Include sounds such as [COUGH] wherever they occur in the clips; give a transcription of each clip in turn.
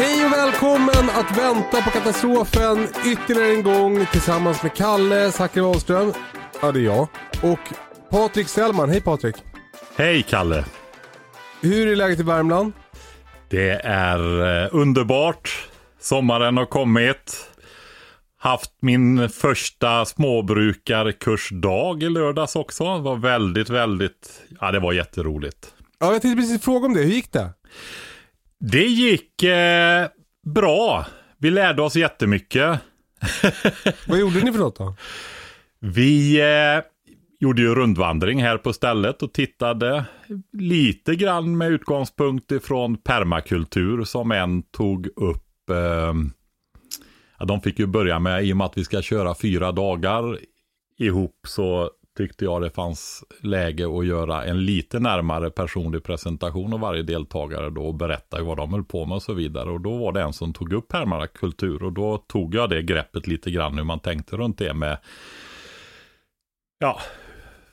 Hej och välkommen att vänta på katastrofen ytterligare en gång tillsammans med Kalle Zackari Wahlström. Ja, det är jag. Och Patrik Sellman. Hej Patrik. Hej Kalle. Hur är läget i Värmland? Det är eh, underbart. Sommaren har kommit. Haft min första småbrukarkursdag i lördags också. Det var väldigt, väldigt, ja det var jätteroligt. Ja, jag tänkte precis fråga om det. Hur gick det? Det gick eh, bra. Vi lärde oss jättemycket. [LAUGHS] Vad gjorde ni för något då? Vi eh, gjorde ju rundvandring här på stället och tittade lite grann med utgångspunkt ifrån permakultur som en tog upp. Eh, ja, de fick ju börja med, i och med att vi ska köra fyra dagar ihop så tyckte jag det fanns läge att göra en lite närmare personlig presentation av varje deltagare då och berätta vad de höll på med och så vidare. Och då var det en som tog upp permakultur och då tog jag det greppet lite grann hur man tänkte runt det med ja,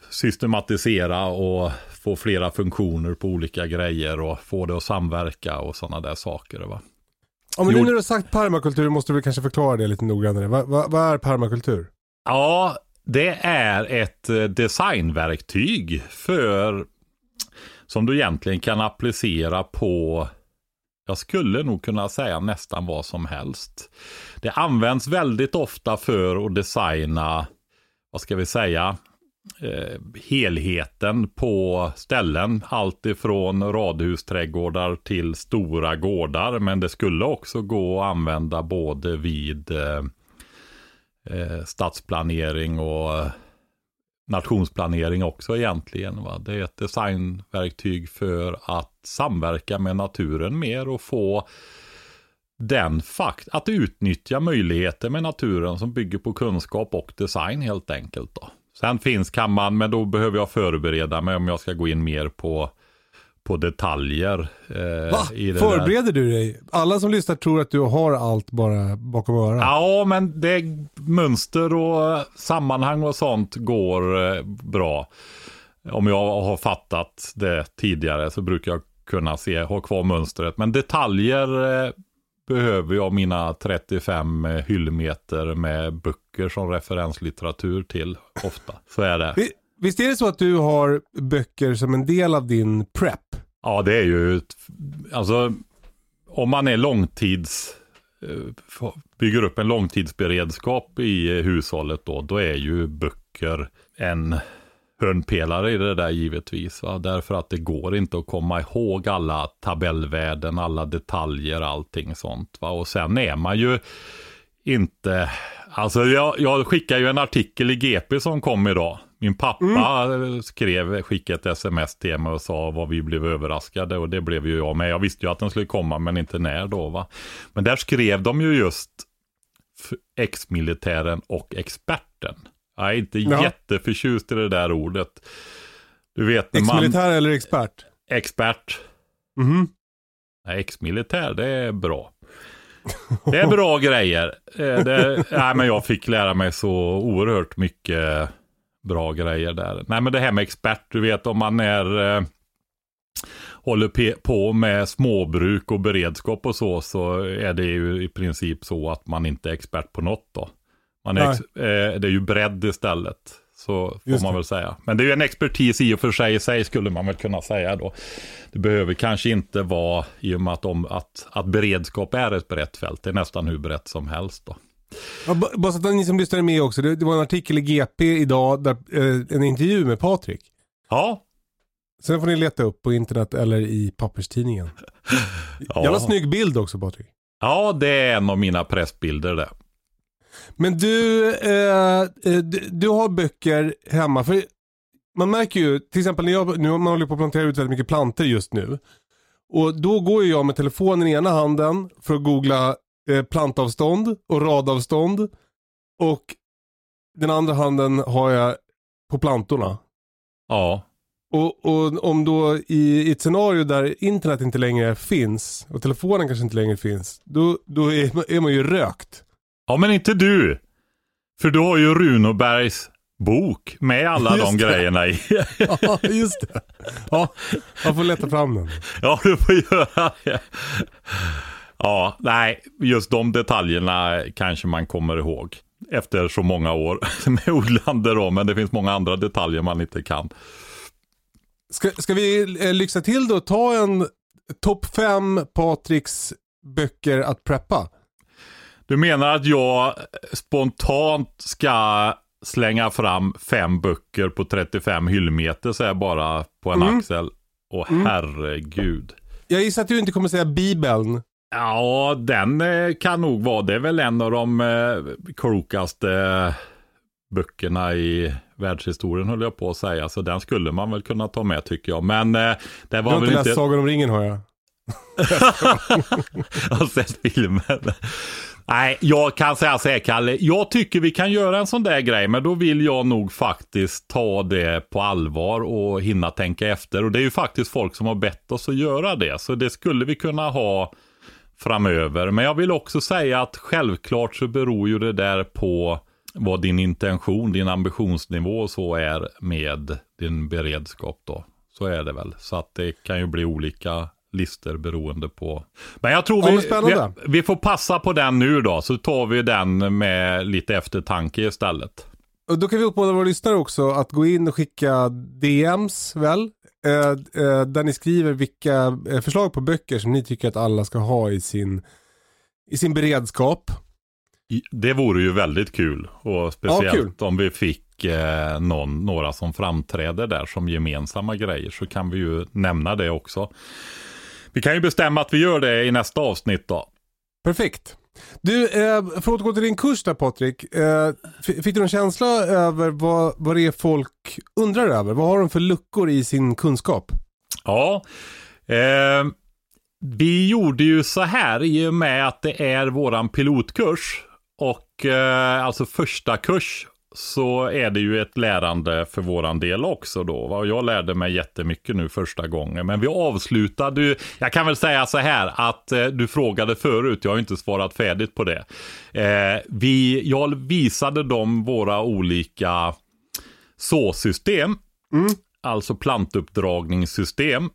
systematisera och få flera funktioner på olika grejer och få det att samverka och sådana där saker. Va? Ja, men nu när du har sagt permakultur måste du kanske förklara det lite noggrannare. Vad va, va är permakultur? Ja, det är ett eh, designverktyg för som du egentligen kan applicera på jag skulle nog kunna säga nästan vad som helst. Det används väldigt ofta för att designa, vad ska vi säga, eh, helheten på ställen. Allt ifrån radhusträdgårdar till stora gårdar. Men det skulle också gå att använda både vid eh, eh, stadsplanering och eh, nationsplanering också egentligen. Va? Det är ett designverktyg för att samverka med naturen mer och få den fakt att utnyttja möjligheter med naturen som bygger på kunskap och design helt enkelt. Då. Sen finns kan man, men då behöver jag förbereda mig om jag ska gå in mer på på detaljer. Eh, Va? Förbereder du dig? Alla som lyssnar tror att du har allt bara bakom örat. Ja, men det mönster och sammanhang och sånt går eh, bra. Om jag har fattat det tidigare så brukar jag kunna se, ha kvar mönstret. Men detaljer eh, behöver jag mina 35 hyllmeter med böcker som referenslitteratur till ofta. Så är det. Visst är det så att du har böcker som en del av din prep? Ja, det är ju, alltså om man är långtids, eh, bygger upp en långtidsberedskap i eh, hushållet då, då är ju böcker en hörnpelare i det där givetvis. Va? Därför att det går inte att komma ihåg alla tabellvärden, alla detaljer, allting sånt. Va? Och sen är man ju inte, alltså jag, jag skickar ju en artikel i GP som kom idag. Min pappa mm. skrev, skickade ett sms till mig och sa vad vi blev överraskade och det blev ju jag med. Jag visste ju att den skulle komma men inte när då va. Men där skrev de ju just ex-militären och experten. Jag är inte ja. jätteförtjust i det där ordet. Du vet Ex-militär eller expert? Expert. Mm. Nej, ex-militär, det är bra. Det är bra [LAUGHS] grejer. Eh, det, nej, men jag fick lära mig så oerhört mycket bra grejer där. Nej men det här med expert, du vet om man är eh, håller på med småbruk och beredskap och så, så är det ju i princip så att man inte är expert på något då. Man är eh, det är ju bredd istället. Så får Just man väl säga. Men det är ju en expertis i och för sig, i sig skulle man väl kunna säga då. Det behöver kanske inte vara i och med att, om, att, att beredskap är ett brett fält. Det är nästan hur brett som helst då. Ja, bara så att ni som lyssnar med också. Det, det, var en artikel i GP idag, där, eh, en intervju med Patrik. Ja. Sen får ni leta upp på internet eller i papperstidningen. ja. Jävla snygg bild också Patrik. Ja, det är en av mina pressbilder det. Men du, eh, eh, du, du, har böcker hemma. För man märker ju, till exempel när jag, nu man håller på att plantera ut väldigt mycket planter just nu. Och då går jag med telefonen i ena handen för att googla plantavstånd och radavstånd. Och den andra handen har jag på plantorna. Ja. Och, och om då i, i, ett scenario där internet inte längre finns och telefonen kanske inte längre finns. Då, då är, är man ju rökt. Ja men inte du. För du har ju Runobergs bok med alla just de det. grejerna i. [LAUGHS] ja, just det. Ja, man får leta fram den. Ja, du får göra det. Ja, nej, just de detaljerna kanske man kommer ihåg. Efter så många år [LAUGHS] med odlande då, men det finns många andra detaljer man inte kan. Ska, ska vi eh, lyxa till då? Ta en topp fem Patriks böcker att preppa. Du menar att jag spontant ska slänga fram fem böcker på 35 hyllmeter så är bara på en Mm. axel? Åh Mm. herregud. Jag gissar att du inte kommer säga Bibeln. Ja, den eh, kan nog vara, det är väl en av de eh, klokaste böckerna i världshistorien höll jag på att säga. Så den skulle man väl kunna ta med tycker jag. Men eh, det Du var har väl inte läst inte... Sagan om ringen har jag. [LAUGHS] jag har sett filmen. Nej, jag kan säga så här Kalle. Jag tycker vi kan göra en sån där grej, men då vill jag nog faktiskt ta det på allvar och hinna tänka efter. Och det är ju faktiskt folk som har bett oss att göra det, så det skulle vi kunna ha framöver. Men jag vill också säga att självklart så beror ju det där på vad din intention, din ambitionsnivå och så är med din beredskap då. Så är det väl. Så att det kan ju bli olika listor beroende på. Men jag tror Ja, vi, spännande. vi, vi får passa på den nu då. Så tar vi den med lite eftertanke istället. Och då kan vi uppmana våra lyssnare också att gå in och skicka DMs väl? Eh, eh, där ni skriver vilka eh, förslag på böcker som ni tycker att alla ska ha i sin, i sin beredskap. Det vore ju väldigt kul. Och speciellt kul. om vi fick eh, någon, några som framträder där som gemensamma grejer. Så kan vi ju nämna det också. Vi kan ju bestämma att vi gör det i nästa avsnitt då. Perfekt. Du, eh, för att återgå till din kurs där Patrik. Eh, fick du någon känsla över vad, vad det är folk undrar över? Vad har de för luckor i sin kunskap? Ja, eh, vi gjorde ju så här i och med att det är våran pilotkurs och eh, alltså första kurs så är det ju ett lärande för våran del också då. va. Jag lärde mig jättemycket nu första gången. Men vi avslutade ju, jag kan väl säga så här att eh, du frågade förut, jag har inte svarat färdigt på det. Eh, vi, jag visade dem våra olika såsystem, alltså plantuppdragningssystem.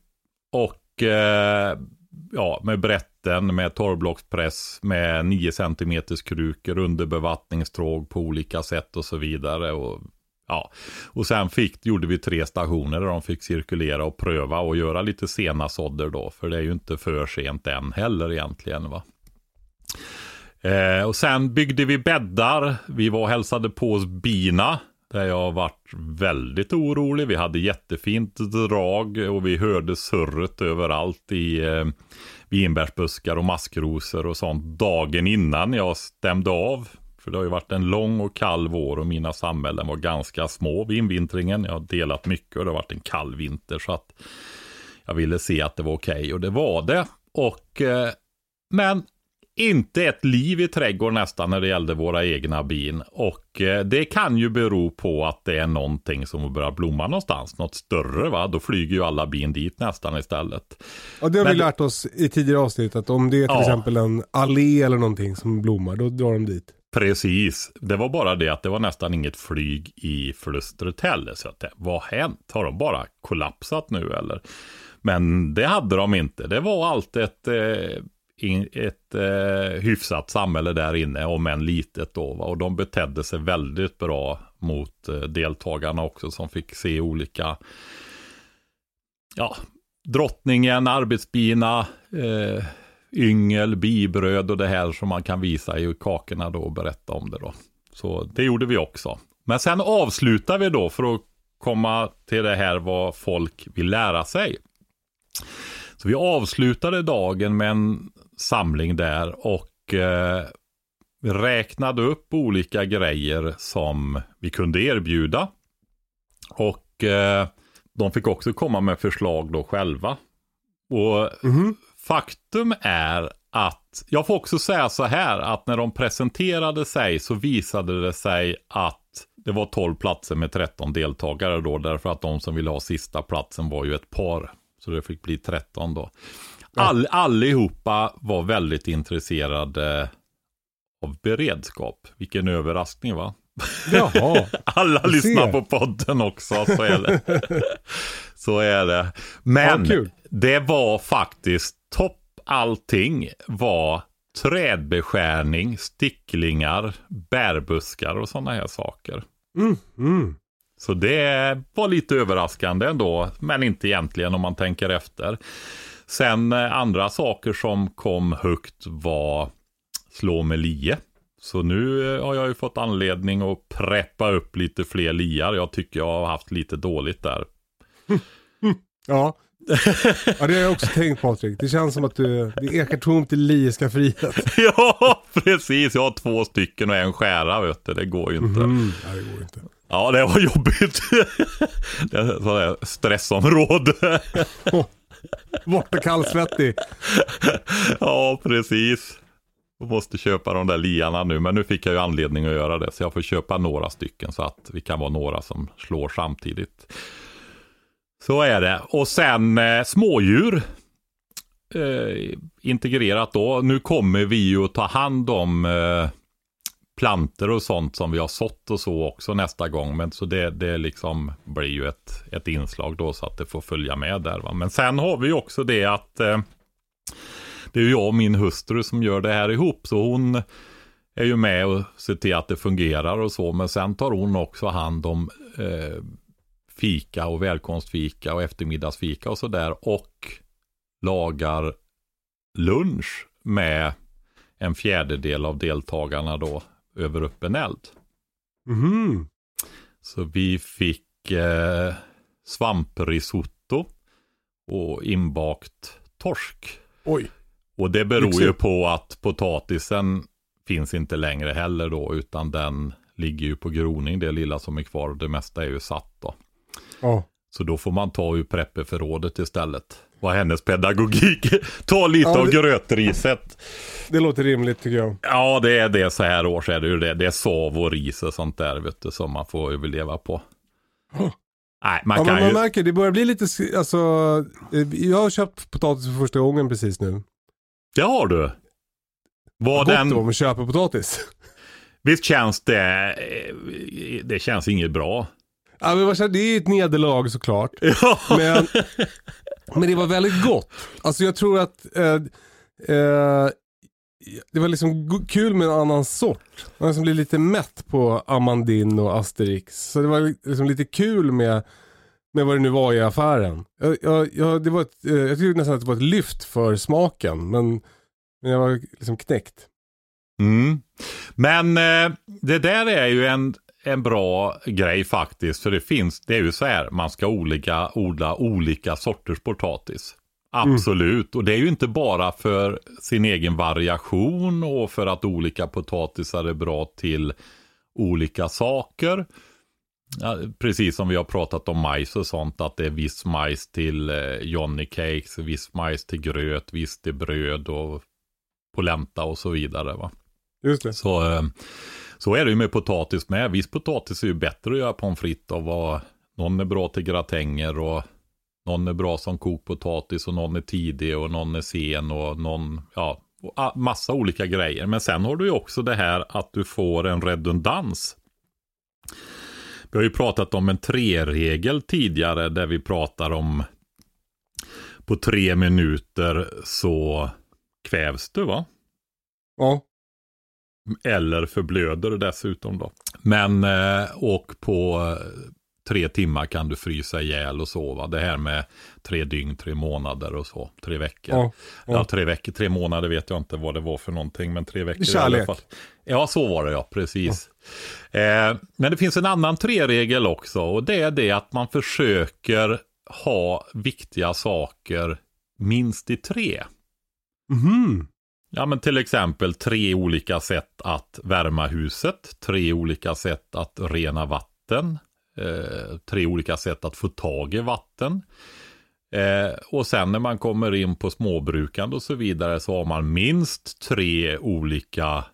Och eh, ja, med brätten, med torrblockspress, med 9 cm krukor, underbevattningstråg på olika sätt och så vidare. Och, ja. och sen fick, gjorde vi tre stationer där de fick cirkulera och pröva och göra lite sena sådder då. För det är ju inte för sent än heller egentligen. va. Eh, och sen byggde vi bäddar. Vi var och hälsade på oss bina. Där jag varit väldigt orolig. Vi hade jättefint drag och vi hörde surret överallt i eh, vinbärsbuskar och maskrosor och sånt dagen innan jag stämde av. För det har ju varit en lång och kall vår och mina samhällen var ganska små vid invintringen. Jag har delat mycket och det har varit en kall vinter så att jag ville se att det var okej och det var det. Och, eh, men inte ett liv i trädgården nästan när det gällde våra egna bin. Och eh, det kan ju bero på att det är någonting som börjar blomma någonstans. Något större va, då flyger ju alla bin dit nästan istället. Och det har Men- vi lärt oss i tidigare avsnitt att om det är till Ja. exempel en allé eller någonting som blommar, då drar de dit. Precis, det var bara det att det var nästan inget flyg i flustret heller. Så att det, vad har hänt? Har de bara kollapsat nu eller? Men det hade de inte. Det var allt ett, eh, in, ett eh, hyfsat samhälle där inne, om än litet då. Va? Och de betedde sig väldigt bra mot eh, deltagarna också som fick se olika, ja, drottningen, arbetsbina, eh, yngel, bibröd och det här som man kan visa i kakorna då och berätta om det då. Så det gjorde vi också. Men sen avslutar vi då för att komma till det här vad folk vill lära sig. Så vi avslutade dagen med en samling där och eh, räknade upp olika grejer som vi kunde erbjuda. Och eh, de fick också komma med förslag då själva. Och Mhm. Faktum är att, jag får också säga så här, att när de presenterade sig så visade det sig att det var 12 platser med 13 deltagare då, därför att de som ville ha sista platsen var ju ett par. Så det fick bli 13 då. All, allihopa var väldigt intresserade av beredskap. Vilken överraskning va? Jaha. [LAUGHS] Alla lyssnar på podden också, så är det. [LAUGHS] så är det. Men Ja, det var faktiskt topp allting var trädbeskärning, sticklingar, bärbuskar och sådana här saker. Mm, mm. Så det var lite överraskande ändå, men inte egentligen om man tänker efter. Sen eh, andra saker som kom högt var slå med lie. Så nu eh, har jag ju fått anledning att preppa upp lite fler liar. Jag tycker jag har haft lite dåligt där. [LAUGHS] Ja. ja, det har jag också tänkt Patrik. Det känns som att du, det ekar tomt i lieska frihet. [LAUGHS] ja, precis. Jag har två stycken och en skära, vet du. Det går ju inte. Mm. Ja, det går inte. Ja, det var jobbigt. [LAUGHS] det är sådär stressområde. Borta kallsvettig. ja, precis. Jag måste köpa de där liarna nu, men nu fick jag ju anledning att göra det. Så jag får köpa några stycken så att vi kan vara några som slår samtidigt. Så är det. Och sen eh, smådjur. Eh, integrerat då. Nu kommer vi ju att ta hand om eh, planter och sånt som vi har sått och så också nästa gång. Men så det, det liksom blir ju ett, ett inslag då så att det får följa med där. Va? Men sen har vi också det att eh, det är ju jag och min hustru som gör det här ihop. Så hon är ju med och ser till att det fungerar och så. Men sen tar hon också hand om eh, fika och välkomstfika och eftermiddagsfika och sådär. Och lagar lunch med en fjärdedel av deltagarna då över öppen eld. Mm. Så vi fick eh, svamprisotto och inbakt torsk. Oj. Och det beror Lyxigt. ju på att potatisen finns inte längre heller då, utan den ligger ju på groning, det lilla som är kvar. Det mesta är ju satt då. Ja. Så då får man ta ur prepperförrådet istället. Vad hennes pedagogik. [LAUGHS] ta lite Ja, av det- grötriset. Det låter rimligt tycker jag. Ja, det är det så här års är det ju det. Det är sav och ris och sånt där, vet du, som man får överleva på. Nej, man Ja, kan man ju... märker, det börjar bli lite, alltså, eh, jag har köpt potatis för första gången precis nu. Det har du. Var Gott den... då, men köper potatis. Visst känns det... eh, Det känns inget bra. Ja, men det är ju ett nederlag såklart. [LAUGHS] Ja. Men, men det var väldigt gott. Alltså jag tror att eh, eh, det var liksom kul med en annan sort. Man liksom blev lite mätt på Amandin och Asterix. Så det var liksom lite kul med, med vad det nu var i affären. Jag, jag, jag, det var ett, eh, jag tyckte nästan att det var ett lyft för smaken. Men, men jag var liksom knäckt. Mm. Men eh, det där är ju en, en bra grej faktiskt. För det finns, det är ju så här, man ska olika, odla olika sorters potatis. Absolut, och det är ju inte bara för sin egen variation och för att olika potatisar är bra till olika saker. Ja, precis som vi har pratat om majs och sånt, att det är viss majs till eh, Johnny Cakes, viss majs till gröt, viss till bröd och polenta och så vidare. Va? Just det. Så, eh, så är det ju med potatis med. Viss potatis är ju bättre att göra pommes frites av. Vad, någon är bra till gratänger och någon är bra som kokpotatis och någon är tidig och någon är sen och någon, ja, och massa olika grejer. Men sen har du ju också det här att du får en redundans. Vi har ju pratat om en tre-regel tidigare där vi pratar om på tre minuter så kvävs du va? Ja. Eller förblöder dessutom då. Men eh, och på eh, tre timmar kan du frysa ihjäl och sova. Det här med tre dygn, tre månader och så. Tre veckor. Ja, Ja, ja. tre veckor, tre månader vet jag inte vad det var för någonting. Men tre veckor i Kärlek. alla fall. Ja, så var det ja, precis. Eh, men det finns en annan tre-regel också. Och det är det att man försöker ha viktiga saker minst i tre. Mhm. Ja, men till exempel tre olika sätt att värma huset, tre olika sätt att rena vatten, eh, tre olika sätt att få tag i vatten. Eh, och sen när man kommer in på småbrukande och så vidare så har man minst tre olika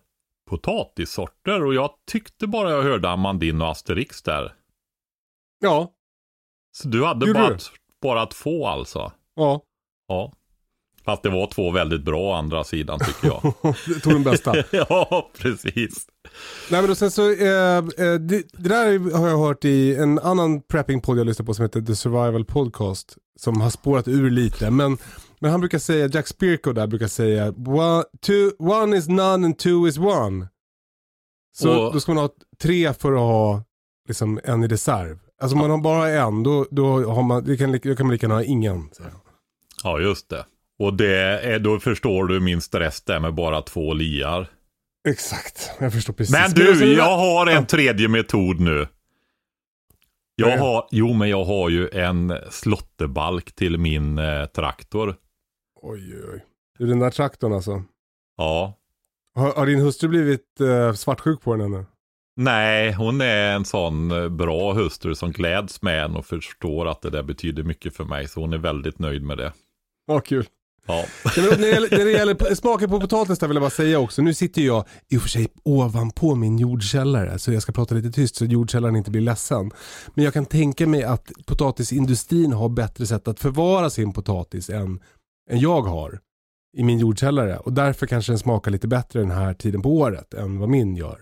potatissorter. Och jag tyckte bara jag hörde Amandin och Asterix där. Ja. Så du hade Gjorde bara, du? bara två alltså? Ja. Ja. Fast det var två väldigt bra å andra sidan tycker jag. [LAUGHS] Tog den bästa. [LAUGHS] ja, precis. Nej men sen så, eh, eh, det, det där har jag hört i en annan prepping-podd jag lyssnar på som heter The Survival Podcast. Som har spårat ur lite. Men Men han brukar säga, Jack Spirko där brukar säga, one, two, one is none and two is one. Så Och- då ska man ha tre för att ha liksom, en i reserv. Alltså om man har bara en, då, då, har man, det kan, då kan man lika gärna ha ingen. han. Ja, just det. Och det är, då förstår du min stress där med bara två liar. Exakt, jag förstår precis. Men du, jag har en tredje metod nu. Jag har, jo men jag har ju en slottebalk till min eh, traktor. Oj, oj, oj. Du, den där traktorn alltså. Ja. Har, har din hustru blivit eh, svartsjuk på den ännu? Nej, hon är en sån eh, bra hustru som gläds med en och förstår att det där betyder mycket för mig. Så hon är väldigt nöjd med det. Ja, kul. Ja, när, det gäller, när det gäller smaken på potatis där vill jag bara säga också. Nu sitter jag i och för sig ovanpå min jordkällare så jag ska prata lite tyst så jordkällaren inte blir ledsen. Men jag kan tänka mig att potatisindustrin har bättre sätt att förvara sin potatis än, än jag har i min jordkällare. Och därför kanske den smakar lite bättre den här tiden på året än vad min gör.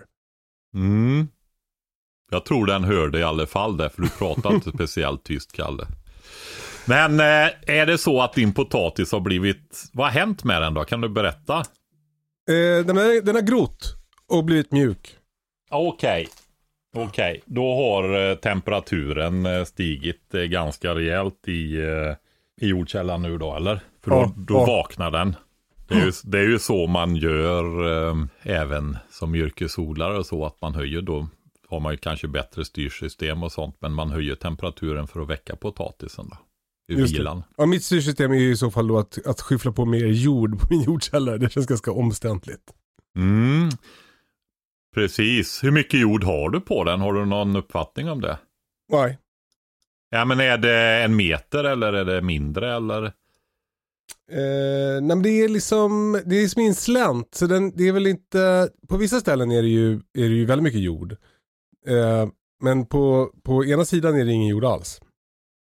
mm. Jag tror den hörde i alla fall det, för du pratar inte [LAUGHS] speciellt tyst, Kalle. Men eh, är det så att din potatis har blivit... Vad har hänt med den då? Kan du berätta? Eh, den, är, den har grott och blivit mjuk. Okej. Okej, då har eh, temperaturen stigit ganska rejält i, i jordkällan nu då, eller? För då, Ja, då ja. vaknar den. Det är, ju, det är ju så man gör eh, även som yrkesodlare och så, att man höjer då, har man ju kanske bättre styrsystem och sånt, men man höjer temperaturen för att väcka potatisen då. I Just det. vilan. Ja, mitt styrsystem är ju i så fall då att, att skyffla på mer jord på min jordkällare. Det känns ganska omständligt. Mm. Precis. Hur mycket jord har du på den? Har du någon uppfattning om det? Nej. Ja, men är det en meter eller är det mindre eller? Eh, nej men det är liksom, det är som en slänt. Så den, det är väl inte, på vissa ställen är det ju, är det ju väldigt mycket jord. Eh, men på, på ena sidan är det ingen jord alls.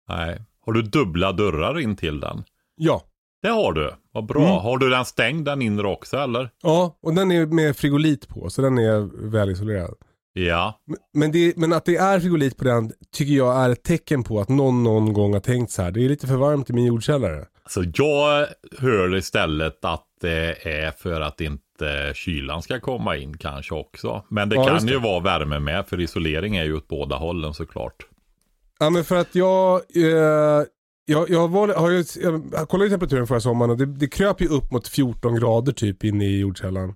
Nej. Har du dubbla dörrar in till den? Ja. Det har du. Vad bra. Mm. Har du den stängd den inre också eller? Ja, och den är med frigolit på så den är välisolerad. Ja. Men- det, men att det är frigolit på den tycker jag är ett tecken på att någon någon gång har tänkt så här. Det är lite för varmt i min jordkällare. Så jag hör istället att det är för att inte kylan ska komma in kanske också. Men det Ja, kan det. ju vara värme med för isolering är ju åt båda hållen såklart. Ja men för att jag, eh, jag, jag, var, har ju, jag kollade temperaturen förra sommaren och det, det kröp ju upp mot 14 grader typ inne i jordkällaren.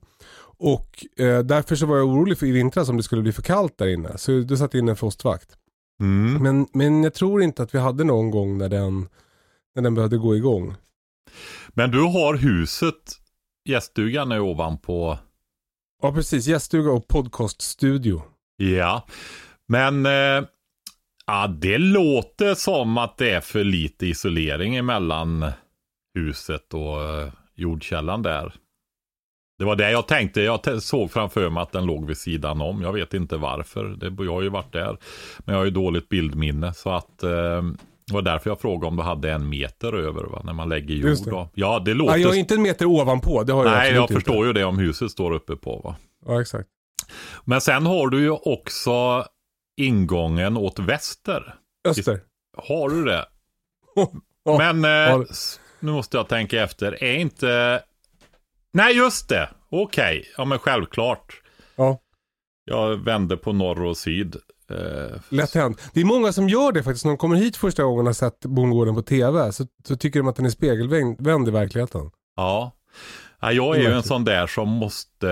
Och eh, därför så var jag orolig för i vintras om det skulle bli för kallt där inne. Så då satte jag in en frostvakt. Mm. Men, men jag tror inte att vi hade någon gång när den, när den behövde gå igång. Men du har huset, gäststugan är ovanpå. Ja precis, gäststuga och podcaststudio. Ja. Men eh, ja, det låter som att det är för lite isolering emellan huset och eh, jordkällan där. Det var det jag tänkte. Jag såg framför mig att den låg vid sidan om. Jag vet inte varför. Det, jag har ju varit där. Men jag har ju dåligt bildminne. Så att eh, det var därför jag frågade om du hade en meter över va? när man lägger jord. Just det. Ja, det låter... Ja, jag är inte en meter ovanpå, det har jag Nej, jag inte. förstår ju det om huset står uppe på. Va? Ja exakt. Men sen har du ju också ingången åt väster. Öster. Har du det? [LAUGHS] Ja, Men eh, nu måste jag tänka efter. Är inte... Nej, just det. Okej, ja men självklart. Ja. Jag vände på norr och syd. Eh, Lätt hänt. Det är många som gör det faktiskt. När de kommer hit första gången och har sett bondgården på tv så, så tycker de att den är spegelvänd i verkligheten. ja. ja. Jag är ju en sån där som måste...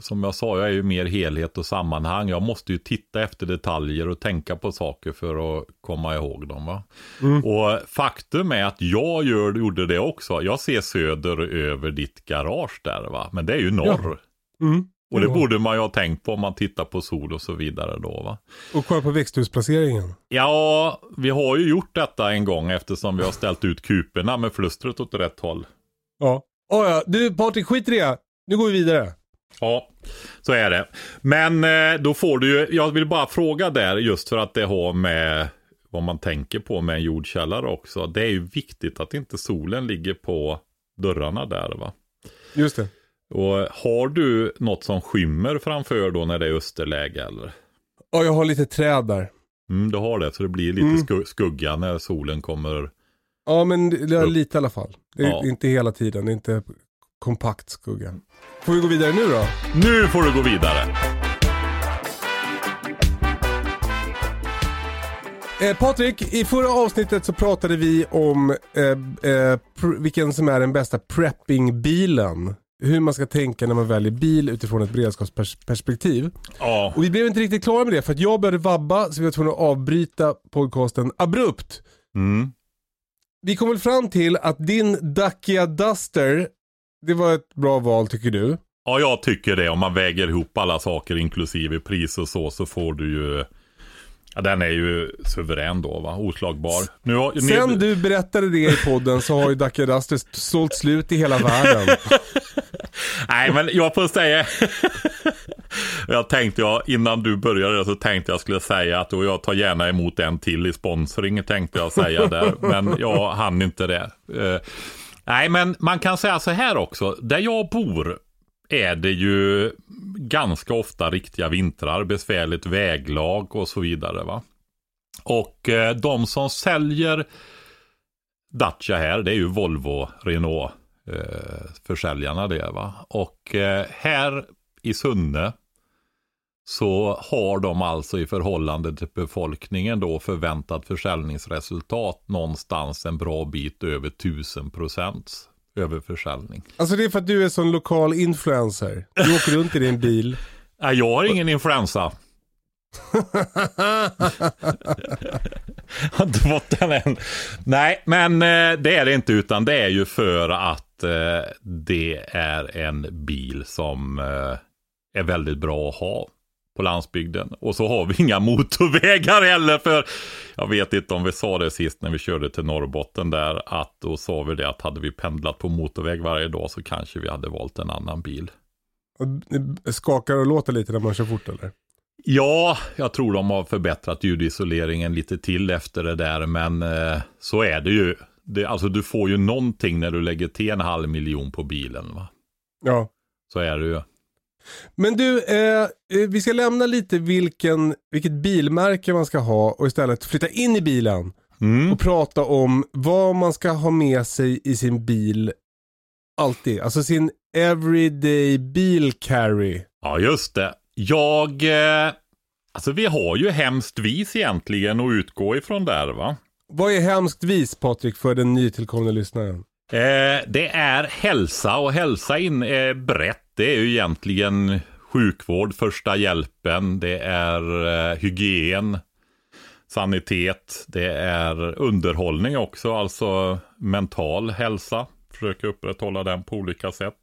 Som jag sa, jag är ju mer helhet och sammanhang. Jag måste ju titta efter detaljer och tänka på saker för att komma ihåg dem. Mm. Och faktum är att jag gör, gjorde det också. Jag ser söder över ditt garage där va. Men det är ju norr. Mm. Och det Ja. borde man ju ha tänkt på om man tittar på sol och så vidare då va. Och kolla på växthusplaceringen. Ja, vi har ju gjort detta en gång eftersom vi har ställt ut kuporna med flustret åt rätt håll. Ja. Oh, ja. Du Patrik, skit i det. Nu går vi vidare. Ja, så är det. Men eh, då får du ju, jag vill bara fråga där just för att det har med vad man tänker på med en jordkällare också. Det är ju viktigt att inte solen ligger på dörrarna där va. Just det. Och har du något som skymmer framför då när det är österläge eller? Ja, jag har lite träd där. Mm, du har det, så det blir lite Mm. sku- skugga när solen kommer. Ja, men det är lite i alla fall. Det är Ja. inte hela tiden, det är inte kompakt skugga. Får vi gå vidare nu då? Nu får du gå vidare. Eh, Patrik, i förra avsnittet så pratade vi om eh, eh, vilken som är den bästa preppingbilen. Hur man ska tänka när man väljer bil utifrån ett beredskapsperspektiv. Ja, Och vi blev inte riktigt klara med det för att jag började vabba så vi var tvungna att avbryta podcasten abrupt. mm. Vi kom väl fram till att din Dacia Duster, det var ett bra val tycker du. ja, jag tycker det. Om man väger ihop alla saker inklusive pris och så, så får du ju... Ja, den är ju suverän då, va? Oslagbar. Nu har, Sen du berättade det i podden så har ju Duster sålt slut i hela världen. [LAUGHS] Nej, men jag får säga... [LAUGHS] jag tänkte jag, innan du började så tänkte jag skulle säga att och jag tar gärna emot en till i sponsring, tänkte jag säga där. Men jag hann inte det. Nej, men man kan säga så här också. Där jag bor är det ju ganska ofta riktiga vintrar, besvärligt väglag och så vidare. va. Och eh, de som säljer Dacia här, det är ju Volvo, Renault eh, försäljarna det va. Och eh, här i Sunne så har de alltså i förhållande till befolkningen då förväntat försäljningsresultat någonstans en bra bit över 1000 procents överförsäljning. Alltså det är för att du är sån lokal influencer. Du åker runt i din bil. [LAUGHS] Nej, jag har ingen influensa. [LAUGHS] har inte fått den än. Nej, men eh, det är det inte, utan det är ju för att eh, det är en bil som eh, är väldigt bra att ha på landsbygden. Och så har vi inga [LAUGHS] motorvägar heller, för jag vet inte om vi sa det sist när vi körde till Norrbotten där, att då sa vi det att hade vi pendlat på motorväg varje dag så kanske vi hade valt en annan bil. Skakar och låter lite när man kör fort eller? Ja, jag tror de har förbättrat ljudisoleringen lite till efter det där, men eh, så är det ju. Det, alltså du får ju någonting när du lägger till en halv miljon på bilen. Va? Ja. Så är det ju. Men du, eh, eh, vi ska lämna lite vilken, vilket bilmärke man ska ha och istället flytta in i bilen Mm. och prata om vad man ska ha med sig i sin bil alltid. Alltså sin everyday bil carry. Ja, just det. Jag... Eh, alltså vi har ju hemskt vis egentligen att utgå ifrån där va. Vad är hemskt vis Patrik för den nytillkomna lyssnaren? Eh, det är hälsa och hälsa in är brett. Det är ju egentligen sjukvård, första hjälpen, det är eh, hygien, sanitet, det är underhållning också, alltså mental hälsa. Försöka upprätthålla den på olika sätt.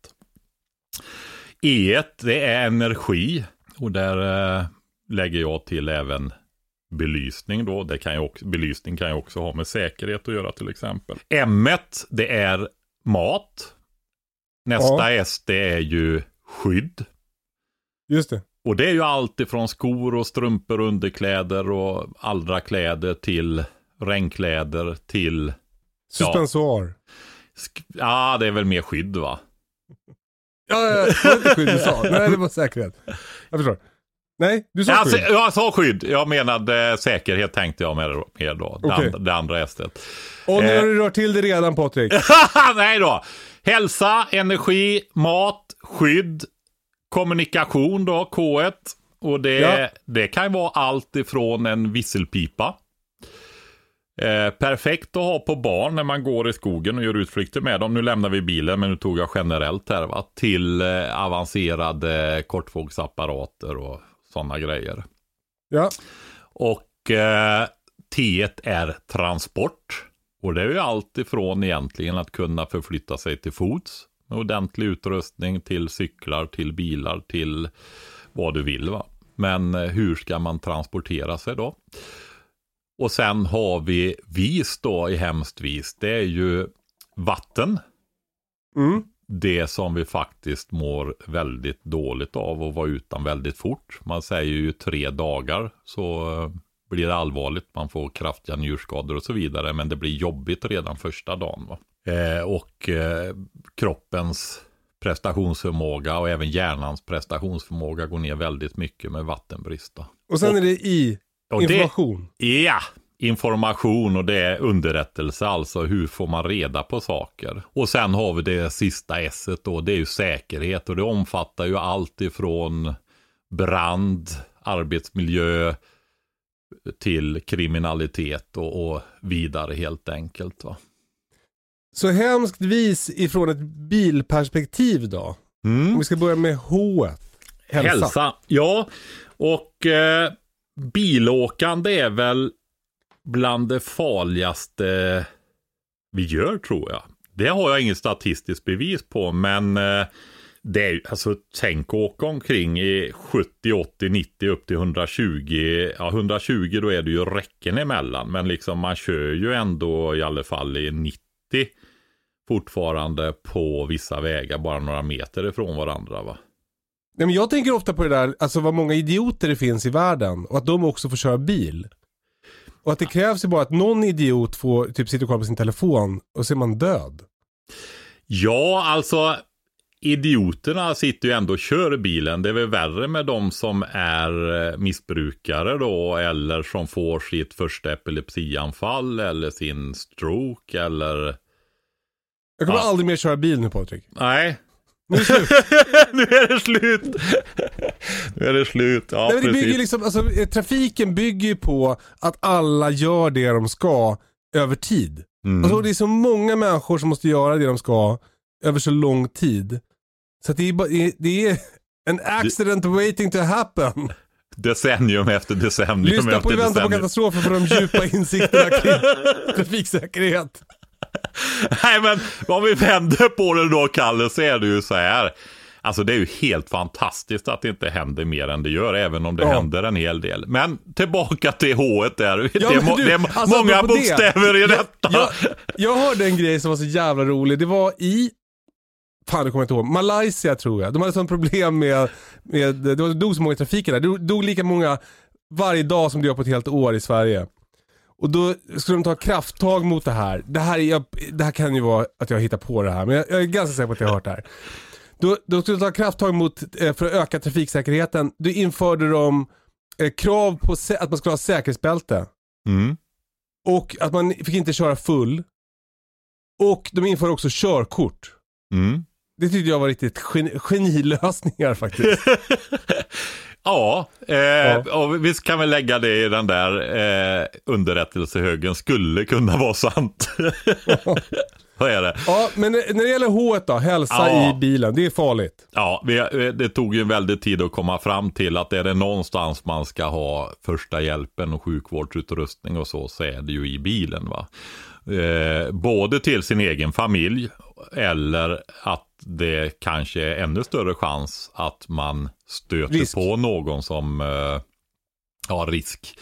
E1, det är energi och där eh, lägger jag till även belysning då. Det kan ju också, belysning kan ju också ha med säkerhet att göra till exempel. M1, det är mat. Nästa S, det är ju skydd. Just det. Och det är ju allt ifrån skor och strumpor underkläder och andra kläder till regnkläder till... Suspensoar. sk- Ja, det är väl mer skydd va? [LAUGHS] Ja, ja, ja. Det var inte skydd du sa. Nej, det var säkerhet. Jag förstår. Nej, du sa Alltså, skydd. jag sa skydd. Jag menade säkerhet tänkte jag med, med då. Det, Okej. andra, det andra estet. Och nu eh. har du rört till det redan Patrik. [LAUGHS] Nej då. Hälsa, energi, mat, skydd, kommunikation då, K1. Och det, Ja. det kan vara allt ifrån en visselpipa. Eh, perfekt att ha på barn när man går i skogen och gör utflykter med dem. Nu lämnar vi bilen, men nu tog jag generellt här. Va? Till eh, avancerade kortvågsapparater och sådana grejer. Ja. Och eh, T1 är transport. Och det är ju allt ifrån egentligen att kunna förflytta sig till fots med ordentlig utrustning till cyklar, till bilar, till vad du vill. va. Men eh, hur ska man transportera sig då? Och sen har vi vis då i hemskt vis. Det är ju vatten. Mm. Det som vi faktiskt mår väldigt dåligt av att vara utan väldigt fort. Man säger ju tre dagar så eh, blir allvarligt. Man får kraftiga njurskador och så vidare. Men det blir jobbigt redan första dagen. Eh, och eh, kroppens prestationsförmåga och även hjärnans prestationsförmåga går ner väldigt mycket med vattenbrist. Då. Och sen Och- är det i Och det, information. Ja, information och det är underrättelse, alltså hur får man reda på saker. Och sen har vi det sista S då, det är ju säkerhet och det omfattar ju allt ifrån brand, arbetsmiljö till kriminalitet och, och vidare helt enkelt. Va? Så hemskt vis ifrån ett bilperspektiv då. Mm. Om vi ska börja med H. Hälsa. Hälsa. Ja, och eh, bilåkande är väl bland det farligaste vi gör tror jag. Det har jag inget statistiskt bevis på, men eh, det är ju, alltså tänk att åka omkring i 70, 80, 90 upp till 120. Ja, 120 då är det ju räcken emellan, men liksom man kör ju ändå i alla fall i 90 fortfarande på vissa vägar bara några meter ifrån varandra va. Nej, men jag tänker ofta på det där, alltså vad många idioter det finns i världen och att de också får köra bil. Och att det krävs ju bara att någon idiot får typ sitta och kolla på sin telefon och så är man död. Ja, alltså idioterna sitter ju ändå och kör bilen. Det är väl värre med de som är eh, missbrukare då eller som får sitt första epilepsianfall eller sin stroke eller Jag kommer Ja. aldrig mer köra bil nu Patrik. Nej. Nu är det slut. [LAUGHS] nu är det slut. nu är det slut. Ja, Nej, det bygger liksom, alltså, eh, trafiken bygger ju på att alla gör det de ska över tid. Mm. Alltså, det är så många människor som måste göra det de ska över så lång tid. Så det, är det är- det är en accident waiting to happen. Decennium efter decennium Lyssna efter på I väntan på katastrofen för de djupa [LAUGHS] insikterna kring trafiksäkerhet. Nej men om vi vänder på det då Kalle så är det ju så här. Alltså det är ju helt fantastiskt att det inte händer mer än det gör, även om det Ja. händer en hel del. Men tillbaka till H där. det, Ja, är men må- du, det är alltså, många apropå det. bokstäver i detta. Jag, jag hörde en grej som var så jävla rolig. Det var i, fan det kommer jag inte ihåg, Malaysia tror jag. De hade sånt problem med, med det dog så många i trafiken där. Det dog- lika många varje dag som det gör på ett helt år i Sverige. Och då skulle de ta krafttag mot det här. Det här, är, jag, det här kan ju vara att jag hittar på det här, men jag, jag är ganska säker på att jag har hört det här. Då, då skulle de ta krafttag mot, eh, för att öka trafiksäkerheten. Då införde de eh, krav på att man skulle ha säkerhetsbälte. Mm. Och att man fick inte köra full. Och de införde också körkort. Mm. Det tyckte jag var riktigt gen genilösningar faktiskt. [LAUGHS] Ja, eh, Ja. och vi kan väl lägga det i den där eh, underrättelsehögen skulle kunna vara sant. [LAUGHS] Vad är det? ja, men när det gäller H då, hälsa Ja. i bilen, det är farligt. Ja, vi, eh, det tog ju väldigt tid att komma fram till att är det någonstans man ska ha första hjälpen och sjukvårdsutrustning och så, så är det ju i bilen. va. Eh, både till sin egen familj eller att det kanske är ännu större chans att man stöter Risk. på någon som eh, har risk.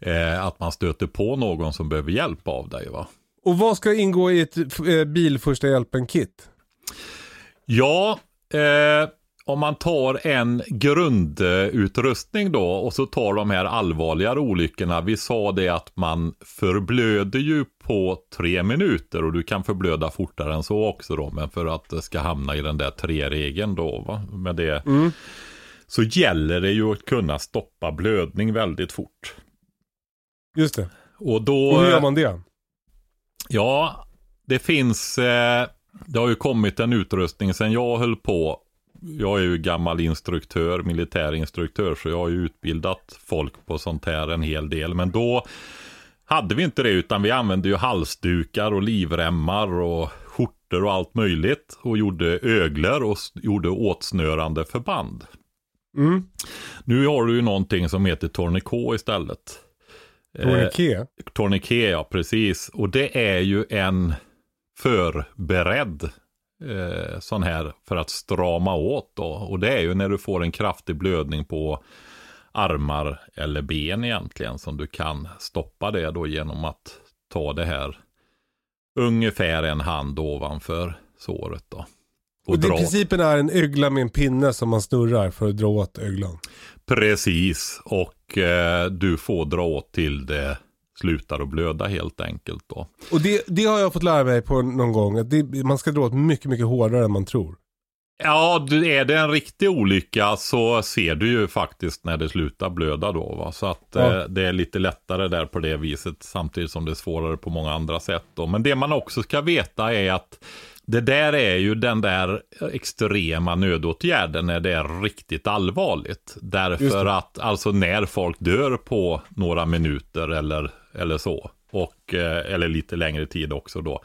Eh, att man stöter på någon som behöver hjälp av dig. va. Och vad ska ingå i ett eh, bil första hjälpen-kit? Ja, eh, om man tar en grundutrustning då och så tar de här allvarligare olyckorna. Vi sa det att man förblöder ju på tre minuter och du kan förblöda fortare än så också då. Men för att det ska hamna i den där tre-regeln då va? med det. Så gäller det ju att kunna stoppa blödning väldigt fort. Just det. Och då... Och hur gör man det? Ja, det finns, eh, det har ju kommit en utrustning sen jag höll på. Jag är ju gammal instruktör, militärinstruktör, så jag har ju utbildat folk på sånt här en hel del. Men då hade vi inte det, utan vi använde ju halsdukar och livremmar och skjortor och allt möjligt. Och gjorde öglor och gjorde åtsnörande förband. Mm. Nu har du ju någonting som heter tourniquet istället. Eh, Tourniquet. Tourniquet, ja precis. Och det är ju en förberedd eh, sån här för att strama åt då. Och det är ju när du får en kraftig blödning på armar eller ben egentligen som du kan stoppa det då genom att ta det här ungefär en hand ovanför såret då. Och, Och det, dra principen är en ögla med en pinne som man snurrar för att dra åt öglan. Precis, och eh, du får dra åt till det slutar att blöda helt enkelt då. Och det, det har jag fått lära mig på någon gång. Att det, man ska dra åt mycket, mycket hårdare än man tror. Ja, är det en riktig olycka så ser du ju faktiskt när det slutar blöda då. Va? Så att ja. eh, det är lite lättare där på det viset samtidigt som det är svårare på många andra sätt. Då. Men det man också ska veta är att det där är ju den där extrema nödåtgärden när det är riktigt allvarligt. Därför att alltså när folk dör på några minuter eller, eller så. Och, eh, eller lite längre tid också då.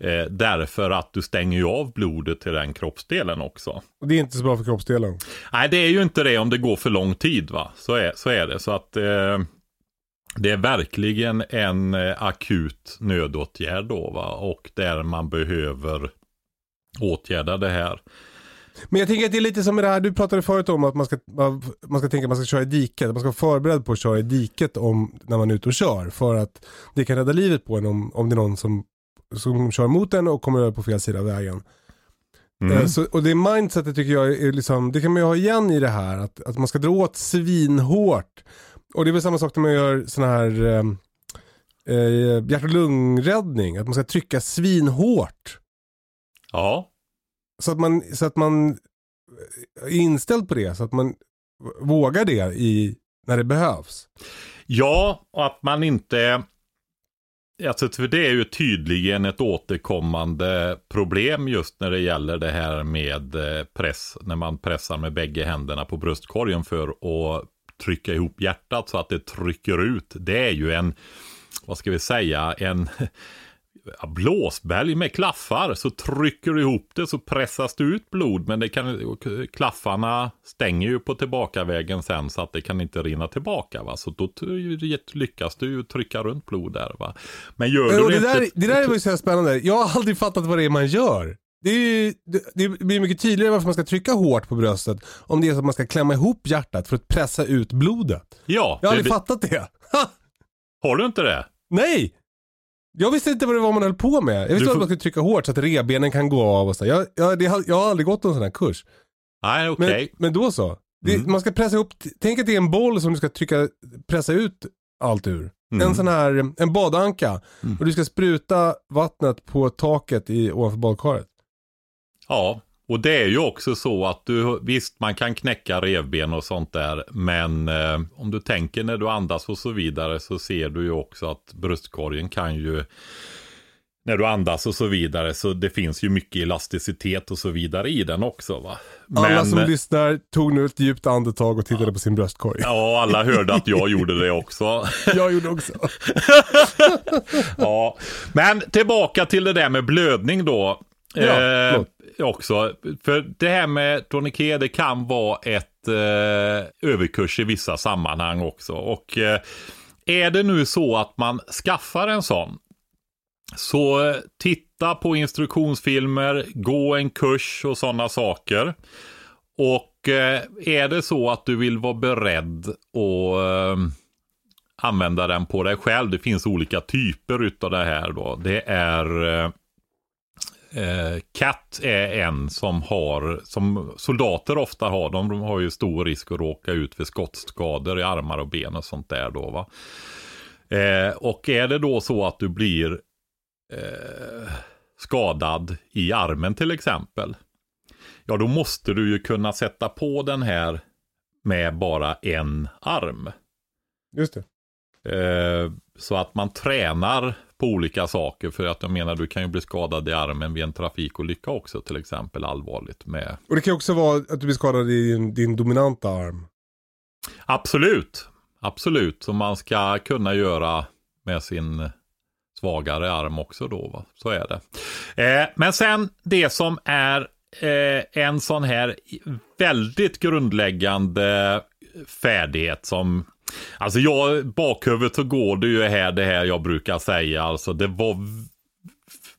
Eh, därför att du stänger ju av blodet till den kroppsdelen också. Och det är inte så bra för kroppsdelen. Nej, det är ju inte det om det går för lång tid va. Så är, så är det. Så att eh, det är verkligen en eh, akut nödåtgärd då va. Och där man behöver åtgärda det här. Men jag tänker att det är lite som med det här, du pratade förut om att man ska, man ska tänka att man ska köra i diket. Man ska vara förberedd på att köra i diket om, när man är ute och kör. För att det kan rädda livet på en om, om det är någon som, som kör mot en och kommer över på fel sida av vägen. Mm. Eh, så, och det mindsetet tycker jag är liksom, det kan man ju ha igen i det här. Att, att man ska dra åt svinhårt. Och det är väl samma sak när man gör sån här eh, eh, hjärt och lungräddning. Att man ska trycka svinhårt. Ja. Så att man, så att man är inställd på det, så att man vågar det i, när det behövs. Ja, och att man inte... Alltså, för det är ju tydligen ett återkommande problem just när det gäller det här med eh, press, när man pressar med bägge händerna på bröstkorgen för att trycka ihop hjärtat så att det trycker ut. Det är ju en, vad ska vi säga, en blåsbälg med klaffar. Så trycker du ihop det så pressas det ut blod. Men det kan, klaffarna stänger ju på tillbakavägen sen så att det kan inte rinna tillbaka. Va? Så då lyckas du ju trycka runt blod där. Va? Men gör du det, inte... där, det där är ju så spännande. Jag har aldrig fattat vad det är man gör. Det, är, det, det blir mycket tydligare varför man ska trycka hårt på bröstet om det är så att man ska klämma ihop hjärtat för att pressa ut blodet. Ja. Jag har aldrig fattat det. [LAUGHS] har du inte det? Nej! Jag visste inte vad det var man höll på med. Jag visste får... att man skulle trycka hårt så att rebenen kan gå av och så. Jag, jag, det, jag har aldrig gått någon sån här kurs. Nej, okej. Okay. Men, men, då så. Det, mm. Man ska pressa ihop, tänk att det är en boll som du ska trycka, pressa ut allt ur. Mm. En sån här, en badanka. Mm. Och du ska spruta vattnet på taket i, ovanför badkaret. Ja, och det är ju också så att du, visst man kan knäcka revben och sånt där. Men eh, om du tänker när du andas och så vidare så ser du ju också att bröstkorgen kan ju när du andas och så vidare. Så det finns ju mycket elasticitet och så vidare i den också. Va? Men, alla som lyssnar tog nu ett djupt andetag och tittade ja, på sin bröstkorg. Ja, alla hörde att jag gjorde det också. [LAUGHS] jag gjorde också. [LAUGHS] ja, men tillbaka till det där med blödning då. Ja, eh, också. För det här med tourniquet, det kan vara ett eh, överkurs i vissa sammanhang också. Och eh, är det nu så att man skaffar en sån, så eh, titta på instruktionsfilmer, gå en kurs och sådana saker. Och eh, är det så att du vill vara beredd att eh, använda den på dig själv, det finns olika typer utav det här då. Det är eh, Eh, är en som har, som soldater ofta har, de, de har ju stor risk att råka ut för skottskador i armar och ben och sånt där då va. Eh, och är det då så att du blir eh, skadad i armen till exempel. Ja, då måste du ju kunna sätta på den här med bara en arm. Just det. Eh, så att man tränar på olika saker. För att jag menar, du kan ju bli skadad i armen vid en trafikolycka också till exempel allvarligt med. Och det kan också vara att du blir skadad i din, din dominanta arm. Absolut, absolut. Som man ska kunna göra med sin svagare arm också då. Va? Så är det. Eh, men sen det som är eh, en sån här väldigt grundläggande färdighet som Alltså jag, bakhuvudet så går det ju här det här jag brukar säga. Alltså det var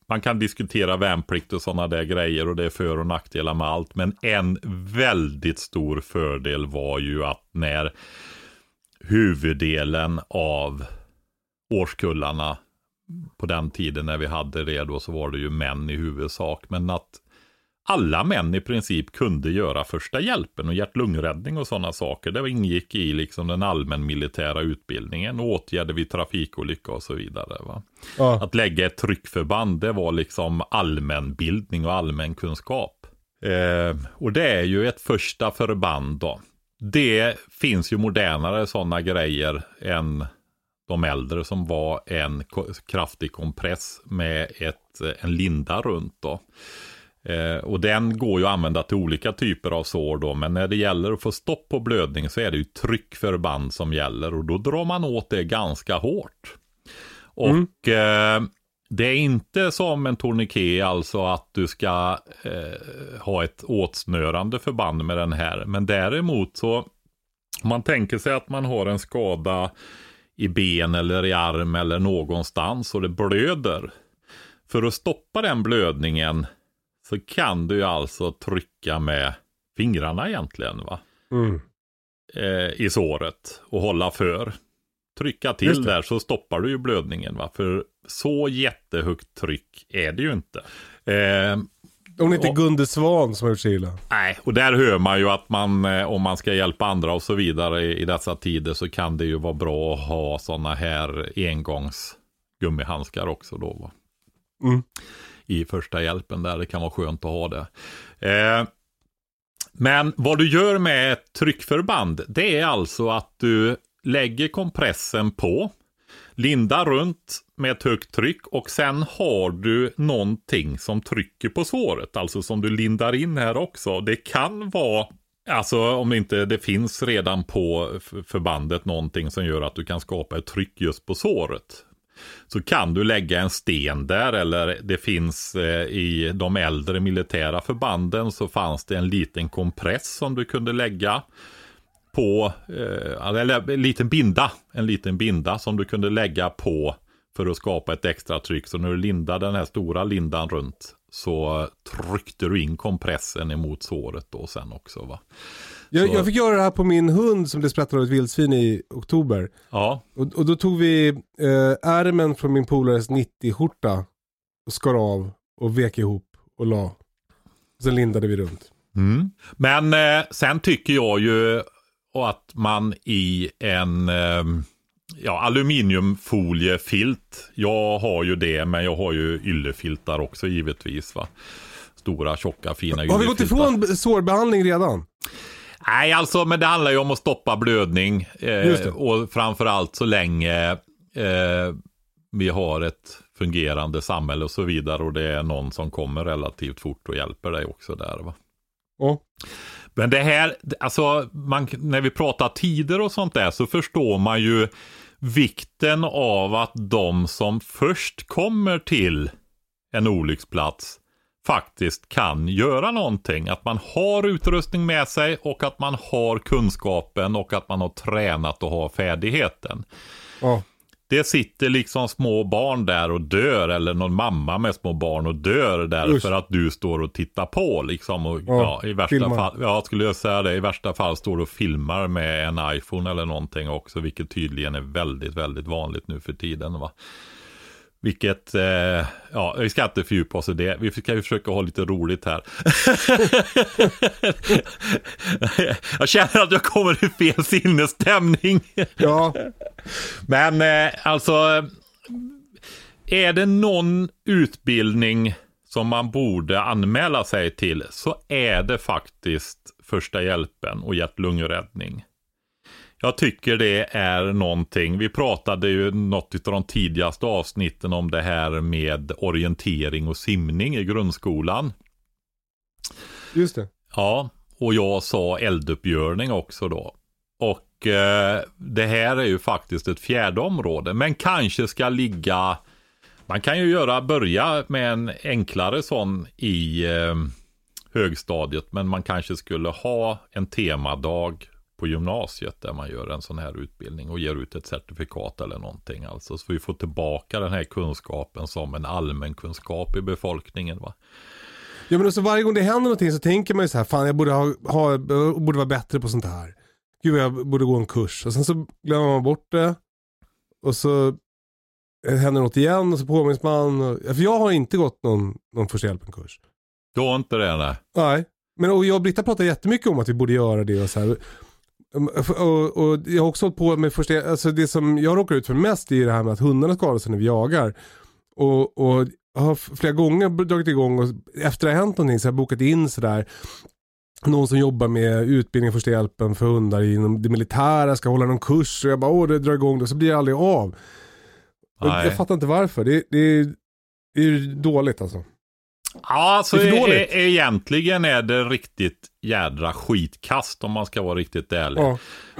man kan diskutera värnplikt och sådana där grejer och det är för och nackdelar med allt. Men en väldigt stor fördel var ju att när huvuddelen av årskullarna på den tiden när vi hade det då så var det ju män i huvudsak. Men att alla män i princip kunde göra första hjälpen och hjärt-lungräddning och sådana saker. Det ingick i liksom den allmänmilitära utbildningen, åtgärder vid trafikolycka och så vidare. Ja. Att lägga ett tryckförband, det var liksom allmänbildning och allmänkunskap. Eh, och det är ju ett första förband då. Det finns ju modernare sådana grejer än de äldre som var en kraftig kompress med ett, en linda runt. Då. Eh, och den går ju att använda till olika typer av sår då, men när det gäller att få stopp på blödning så är det ju tryckförband som gäller och då drar man åt det ganska hårt. Och mm. eh, det är inte som en tourniquet, alltså att du ska eh, ha ett åtsnörande förband med den här. Men däremot så, om man tänker sig att man har en skada i ben eller i arm eller någonstans och det blöder. För att stoppa den blödningen så kan du alltså trycka med fingrarna egentligen. va? Mm. Eh, I såret och hålla för. Trycka till där så stoppar du ju blödningen. va? För så jättehögt tryck är det ju inte. Eh, om det inte är Gunde Svan som har gjort sig illa. Nej, och där hör man ju att man, eh, om man ska hjälpa andra och så vidare i, i dessa tider så kan det ju vara bra att ha sådana här engångs gummihandskar också då. Va? Mm. I första hjälpen där, det kan vara skönt att ha det. Eh, men vad du gör med ett tryckförband, det är alltså att du lägger kompressen på lindar runt med ett högt tryck och sen har du någonting som trycker på såret, alltså som du lindar in här också. Det kan vara Alltså om det inte det finns redan på förbandet någonting som gör att du kan skapa ett tryck just på såret. Så kan du lägga en sten där eller det finns eh, i de äldre militära förbanden så fanns det en liten kompress som du kunde lägga på, eh, eller en liten binda, en liten binda som du kunde lägga på för att skapa ett extra tryck. Så när du lindade den här stora lindan runt så tryckte du in kompressen emot såret då sen också va. Jag, jag, fick göra det här på min hund som blev sprättad av ett vildsvin i oktober. Ja. Och, och då tog vi eh, ärmen från min polares 90-skjorta och skar av och vek ihop och la. Och sen lindade vi runt. Mm. Men eh, sen tycker jag ju att man i en eh, ja, aluminiumfoliefilt. Jag har ju det, men jag har ju yllefiltar också givetvis. Va? Stora, tjocka, fina yllefiltar. Har vi gått ifrån sårbehandling redan? Nej, alltså, men det handlar ju om att stoppa blödning. Eh, och framförallt så länge eh, vi har ett fungerande samhälle och så vidare. Och det är någon som kommer relativt fort och hjälper dig också där. Va? Oh. Men det här, alltså man, när vi pratar tider och sånt där så förstår man ju vikten av att de som först kommer till en olycksplats faktiskt kan göra någonting. Att man har utrustning med sig och att man har kunskapen och att man har tränat och har färdigheten. Ja det sitter liksom små barn där och dör eller någon mamma med små barn och dör där för att du står och tittar på liksom. Och, ja, ja, i värsta filmar. fall, ja, skulle jag säga det, i värsta fall står du och filmar med en iPhone eller någonting också, vilket tydligen är väldigt, väldigt vanligt nu för tiden. Va? Vilket, eh, ja, vi ska inte fördjupa oss i det. Vi ska ju försöka ha lite roligt här. [LAUGHS] jag känner att jag kommer i fel sinnesstämning. ja. Men eh, alltså, är det någon utbildning som man borde anmäla sig till så är det faktiskt första hjälpen och hjärt-lungräddning. Jag tycker det är någonting. Vi pratade ju något av de tidigaste avsnitten om det här med orientering och simning i grundskolan. Just det. Ja, och jag sa elduppgörning också då. Och eh, det här är ju faktiskt ett fjärde område, men kanske ska ligga man kan ju göra, börja med en enklare sån i eh, högstadiet, men man kanske skulle ha en temadag på gymnasiet där man gör en sån här utbildning och ger ut ett certifikat eller någonting. Alltså så vi får tillbaka den här kunskapen som en allmän kunskap i befolkningen. Va? Ja men också varje gång det händer någonting så tänker man ju så här, fan jag borde, ha, ha, borde vara bättre på sånt här. Gud jag borde gå en kurs. Och sen så glömmer man bort det. Och så händer något igen och så påminns man. Och, för jag har inte gått någon, någon första hjälpen-kurs. Du har inte det nej? Nej. Men och jag och Britta pratar jättemycket om att vi borde göra det och så här. Um, och, och, jag har också hållit på med första, alltså det som jag råkar ut för mest är det här med att hundarna skadar sig när vi jagar. Och, och har flera gånger dragit igång och efter det har hänt någonting så har jag bokat in sådär någon som jobbar med utbildning första hjälpen för hundar inom det militära ska hålla någon kurs och jag bara åh det drar igång det så blir det aldrig av. Jag, jag fattar inte varför. Det, det, det är dåligt alltså. Ja, alltså är e egentligen är det riktigt jädra skitkast om man ska vara riktigt ärlig. Ja.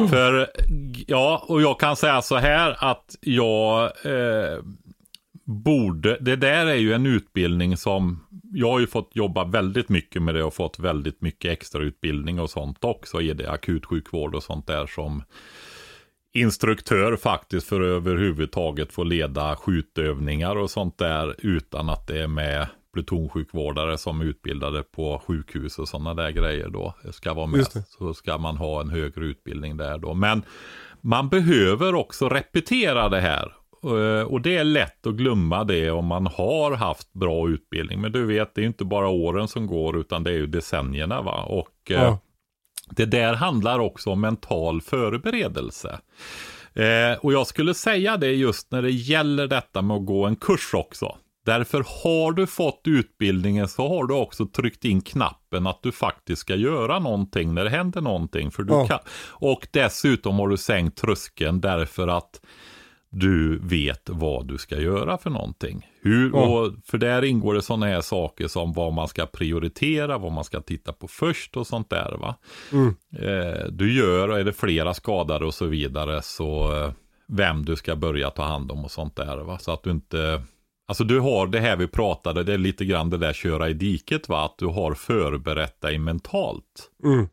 För, ja, och jag kan säga så här att jag eh, borde, det där är ju en utbildning som, jag har ju fått jobba väldigt mycket med det och fått väldigt mycket extra utbildning och sånt också i det akutsjukvård och sånt där som instruktör faktiskt för att överhuvudtaget få leda skjutövningar och sånt där utan att det är med plutonsjukvårdare som är utbildade på sjukhus och sådana där grejer då ska vara med. Så ska man ha en högre utbildning där då. Men man behöver också repetera det här. Eh, och det är lätt att glömma det om man har haft bra utbildning. Men du vet, det är inte bara åren som går utan det är ju decennierna va. Och eh, ja. det där handlar också om mental förberedelse. Eh, och jag skulle säga det just när det gäller detta med att gå en kurs också. Därför har du fått utbildningen så har du också tryckt in knappen att du faktiskt ska göra någonting när det händer någonting. För du ja. kan, och dessutom har du sänkt tröskeln därför att du vet vad du ska göra för någonting. Hur, ja. och, för där ingår det sådana här saker som vad man ska prioritera, vad man ska titta på först och sånt där. Va? Mm. Eh, du gör, och är det flera skadade och så vidare, så eh, vem du ska börja ta hand om och sånt där. Va? Så att du inte Alltså du har det här vi pratade, det är lite grann det där köra i diket va, att du har förberett dig mentalt. Mm.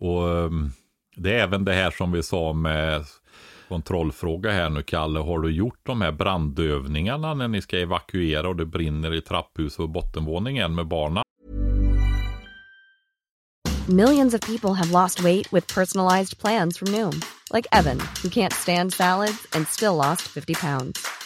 Och um, det är även det här som vi sa med kontrollfråga här nu Kalle, har du gjort de här brandövningarna när ni ska evakuera och det brinner i trapphus och bottenvåningen med barnen? Millions of people have lost weight with personalized plans from Noom. Like Evan, who can't stand salads and still lost 50 pounds.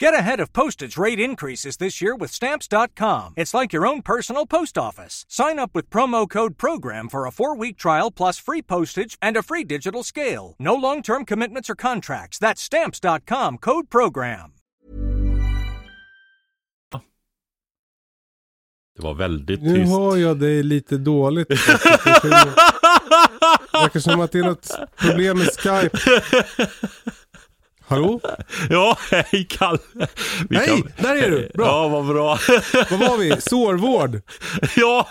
Get ahead of postage rate increases this year with Stamps.com. It's like your own personal post office. Sign up with promo code PROGRAM for a four week trial plus free postage and a free digital scale. No long term commitments or contracts. That's Stamps.com code PROGRAM. Det var väldigt tyst. Nu hör jag dig lite dåligt. [LAUGHS] Det verkar som att det är något problem med Skype. Hallå? [LAUGHS] Ja, hej Kalle. Vi hej, kan... där är du. Bra. Ja, vad bra. [LAUGHS] vad var vi? Sårvård? [LAUGHS] ja.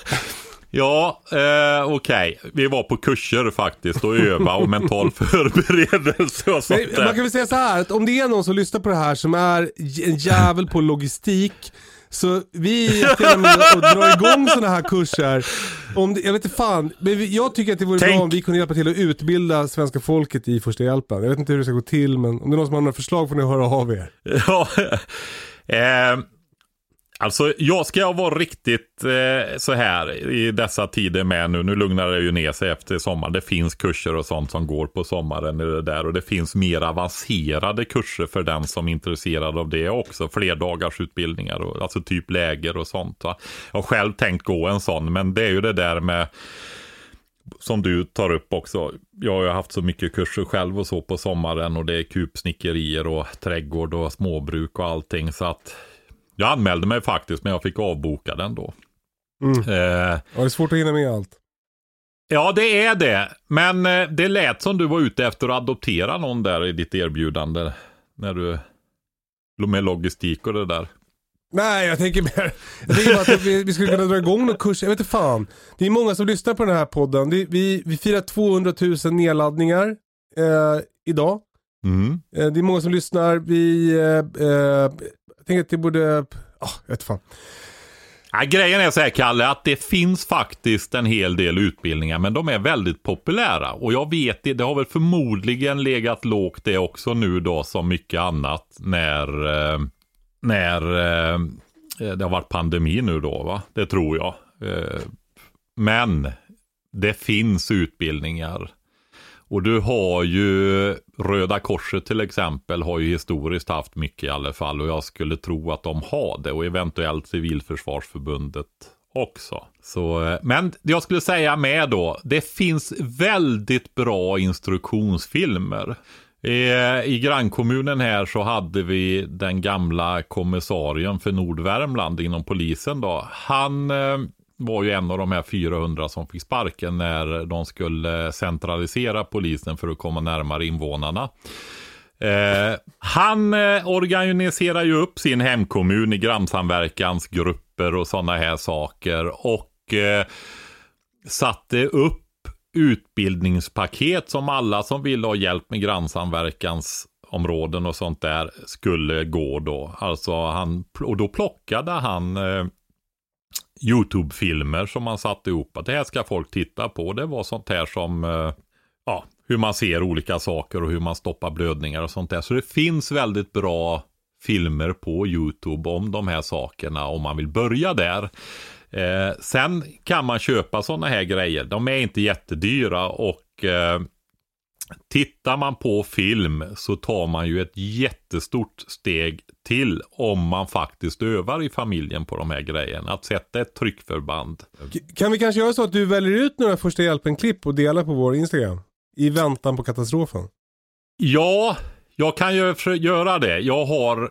Ja, eh, okej. Okay. Vi var på kurser faktiskt och öva och mental förberedelse och sånt Nej, Man kan väl säga så här att om det är någon som lyssnar på det här som är en jävel på logistik så vi är till och med och drar igång sådana här kurser. Om det, jag vet inte fan, men jag tycker att det vore Tänk. bra om vi kunde hjälpa till att utbilda svenska folket i första hjälpen. Jag vet inte hur det ska gå till men om det är någon som har några förslag får ni höra av er. [LAUGHS] Ja, eh, Alltså, jag ska vara riktigt eh, så här i dessa tider med nu. Nu lugnar det ju ner sig efter sommaren. Det finns kurser och sånt som går på sommaren i det där. Och det finns mer avancerade kurser för den som är intresserad av det också. Flerdagarsutbildningar, och, alltså typ läger och sånt. Va? Jag har själv tänkt gå en sån, men det är ju det där med som du tar upp också. Jag har ju haft så mycket kurser själv och så på sommaren och det är kupsnickerier och trädgård och småbruk och allting. Så att jag anmälde mig faktiskt men jag fick avboka den då. Mm. Eh, ja, det är svårt att hinna med allt. Ja, det är det. Men eh, det lät som du var ute efter att adoptera någon där i ditt erbjudande. När du... Med logistik och det där. Nej, jag tänker mer... Jag tänker bara att vi, vi skulle kunna dra igång någon kurs. Jag vet inte fan. Det är många som lyssnar på den här podden. Vi, vi, vi firar 200 000 nedladdningar eh, idag. Mm. Eh, det är många som lyssnar. Vi... Eh, eh tänker att det borde, oh, jag vet fan. Ja, grejen är så här Kalle, att det finns faktiskt en hel del utbildningar, men de är väldigt populära. Och jag vet det, det har väl förmodligen legat lågt det också nu då, som mycket annat, när, eh, när eh, det har varit pandemi nu då, va? Det tror jag. Eh, men det finns utbildningar och du har ju Röda Korset till exempel har ju historiskt haft mycket i alla fall och jag skulle tro att de har det och eventuellt Civilförsvarsförbundet också. Så, eh, men jag skulle säga med då, det finns väldigt bra instruktionsfilmer. I, I grannkommunen här så hade vi den gamla kommissarien för Nordvärmland inom polisen då. Han eh, var ju en av de här 400 som fick sparken när de skulle centralisera polisen för att komma närmare invånarna. Eh, han eh, organiserar ju upp sin hemkommun i grannsamverkansgrupper och sådana här saker och eh, satte upp utbildningspaket som alla som ville ha hjälp med grannsamverkansområden och sånt där skulle gå då. Alltså han, och då plockade han eh, YouTube-filmer som man satte ihop. Att det här ska folk titta på. Det var sånt här som, eh, ja, hur man ser olika saker och hur man stoppar blödningar och sånt där. Så det finns väldigt bra filmer på YouTube om de här sakerna om man vill börja där. Eh, sen kan man köpa sådana här grejer. De är inte jättedyra och eh, tittar man på film så tar man ju ett jättestort steg till om man faktiskt övar i familjen på de här grejerna. Att sätta ett tryckförband. Kan vi kanske göra så att du väljer ut några första hjälpen-klipp och delar på vår Instagram? I väntan på katastrofen. Ja, jag kan ju göra det. Jag har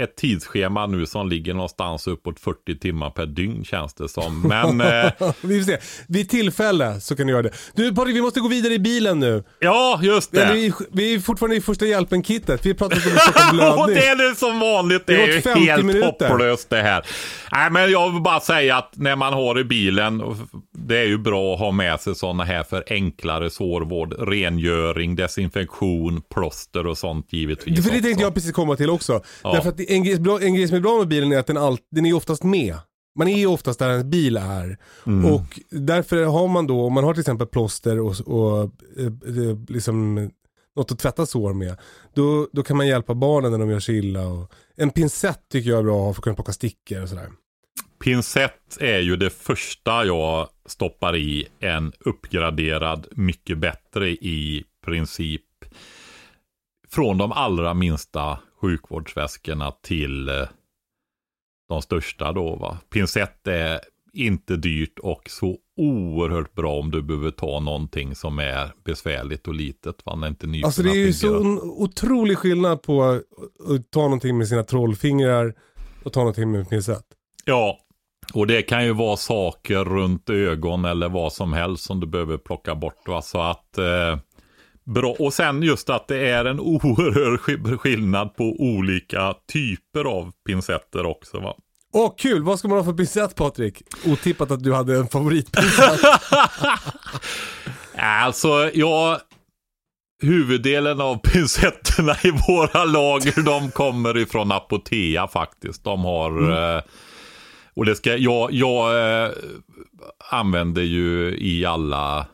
ett tidsschema nu som ligger någonstans uppåt 40 timmar per dygn känns det som. Men... eh... [LAUGHS] vi får se. Vid tillfälle så kan du göra det. Du Patrik, vi måste gå vidare i bilen nu. Ja, just det. Vi, vi är fortfarande i första hjälpen-kittet. Vi pratar om Stockholm blödning. Och det är det som vanligt. Det, det är ju helt minuter. hopplöst det här. Nej, men jag vill bara säga att när man har i bilen, det är ju bra att ha med sig sådana här för enklare sårvård, rengöring, desinfektion, plåster och sånt givetvis. För det tänkte jag precis komma till också. Ja. Därför att en grej, en grej som är bra med bilen är att den, all, den är oftast med. Man är ju oftast där en bil är. Mm. Och därför har man då, om man har till exempel plåster och, och eh, liksom något att tvätta sår med. Då, då kan man hjälpa barnen när de gör sig illa. Och en pincett tycker jag är bra för att kunna plocka stickor och sådär. Pincett är ju det första jag stoppar i en uppgraderad, mycket bättre i princip. Från de allra minsta sjukvårdsväskorna till eh, de största då. Va? Pincett är inte dyrt och så oerhört bra om du behöver ta någonting som är besvärligt och litet. Va? När inte alltså det är ju så otrolig skillnad på att ta någonting med sina trollfingrar och ta någonting med pincett. Ja, och det kan ju vara saker runt ögon eller vad som helst som du behöver plocka bort. Va? Så att eh, bra. Och sen just att det är en oerhörd skillnad på olika typer av pincetter också. Va? Åh kul, vad ska man ha för pincett Patrik? Otippat att du hade en favoritpincett. [LAUGHS] alltså, jag... Huvuddelen av pincetterna i våra lager, de kommer ifrån Apotea faktiskt. De har... Mm. Eh, och det ska, jag, jag eh, använder ju i alla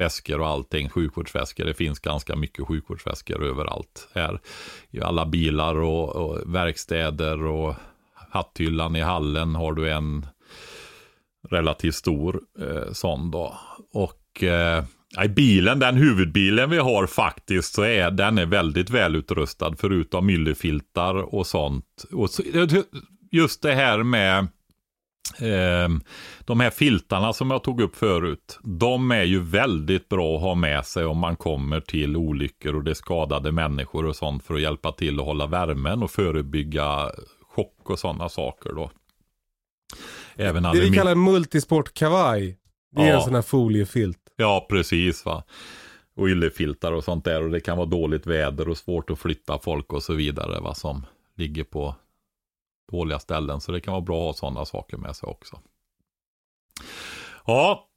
väskor och allting, sjukvårdsväskor. Det finns ganska mycket sjukvårdsväskor överallt här. I alla bilar och, och verkstäder och hatthyllan i hallen har du en relativt stor eh, sån då. Och eh, i bilen, den huvudbilen vi har faktiskt, så är den är väldigt välutrustad förutom yllefiltar och sånt. Och så, just det här med de här filtarna som jag tog upp förut, de är ju väldigt bra att ha med sig om man kommer till olyckor och det är skadade människor och sånt för att hjälpa till att hålla värmen och förebygga chock och sådana saker då. Även det vi kallar multisportkavaj, det är ja. en sån här foliefilt. Ja, precis va. Och yllefiltar och sånt där och det kan vara dåligt väder och svårt att flytta folk och så vidare va som ligger på dåliga ställen. Så det kan vara bra att ha sådana saker med sig också. Ja.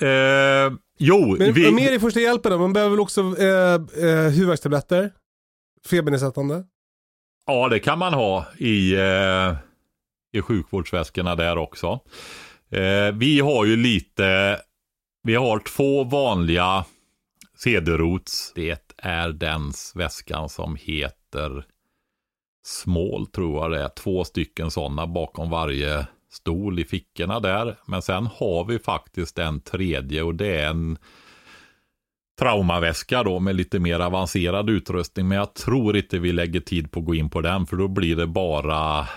Eh, jo. Men vi... mer i första hjälpen då? Man behöver väl också eh, eh, huvudvärkstabletter? Febernedsättande? Ja, det kan man ha i, eh, i sjukvårdsväskorna där också. Eh, vi har ju lite, vi har två vanliga cederots. Det är den väskan som heter Small tror jag det är. Två stycken sådana bakom varje stol i fickorna där. Men sen har vi faktiskt en tredje och det är en traumaväska då med lite mer avancerad utrustning. Men jag tror inte vi lägger tid på att gå in på den för då blir det bara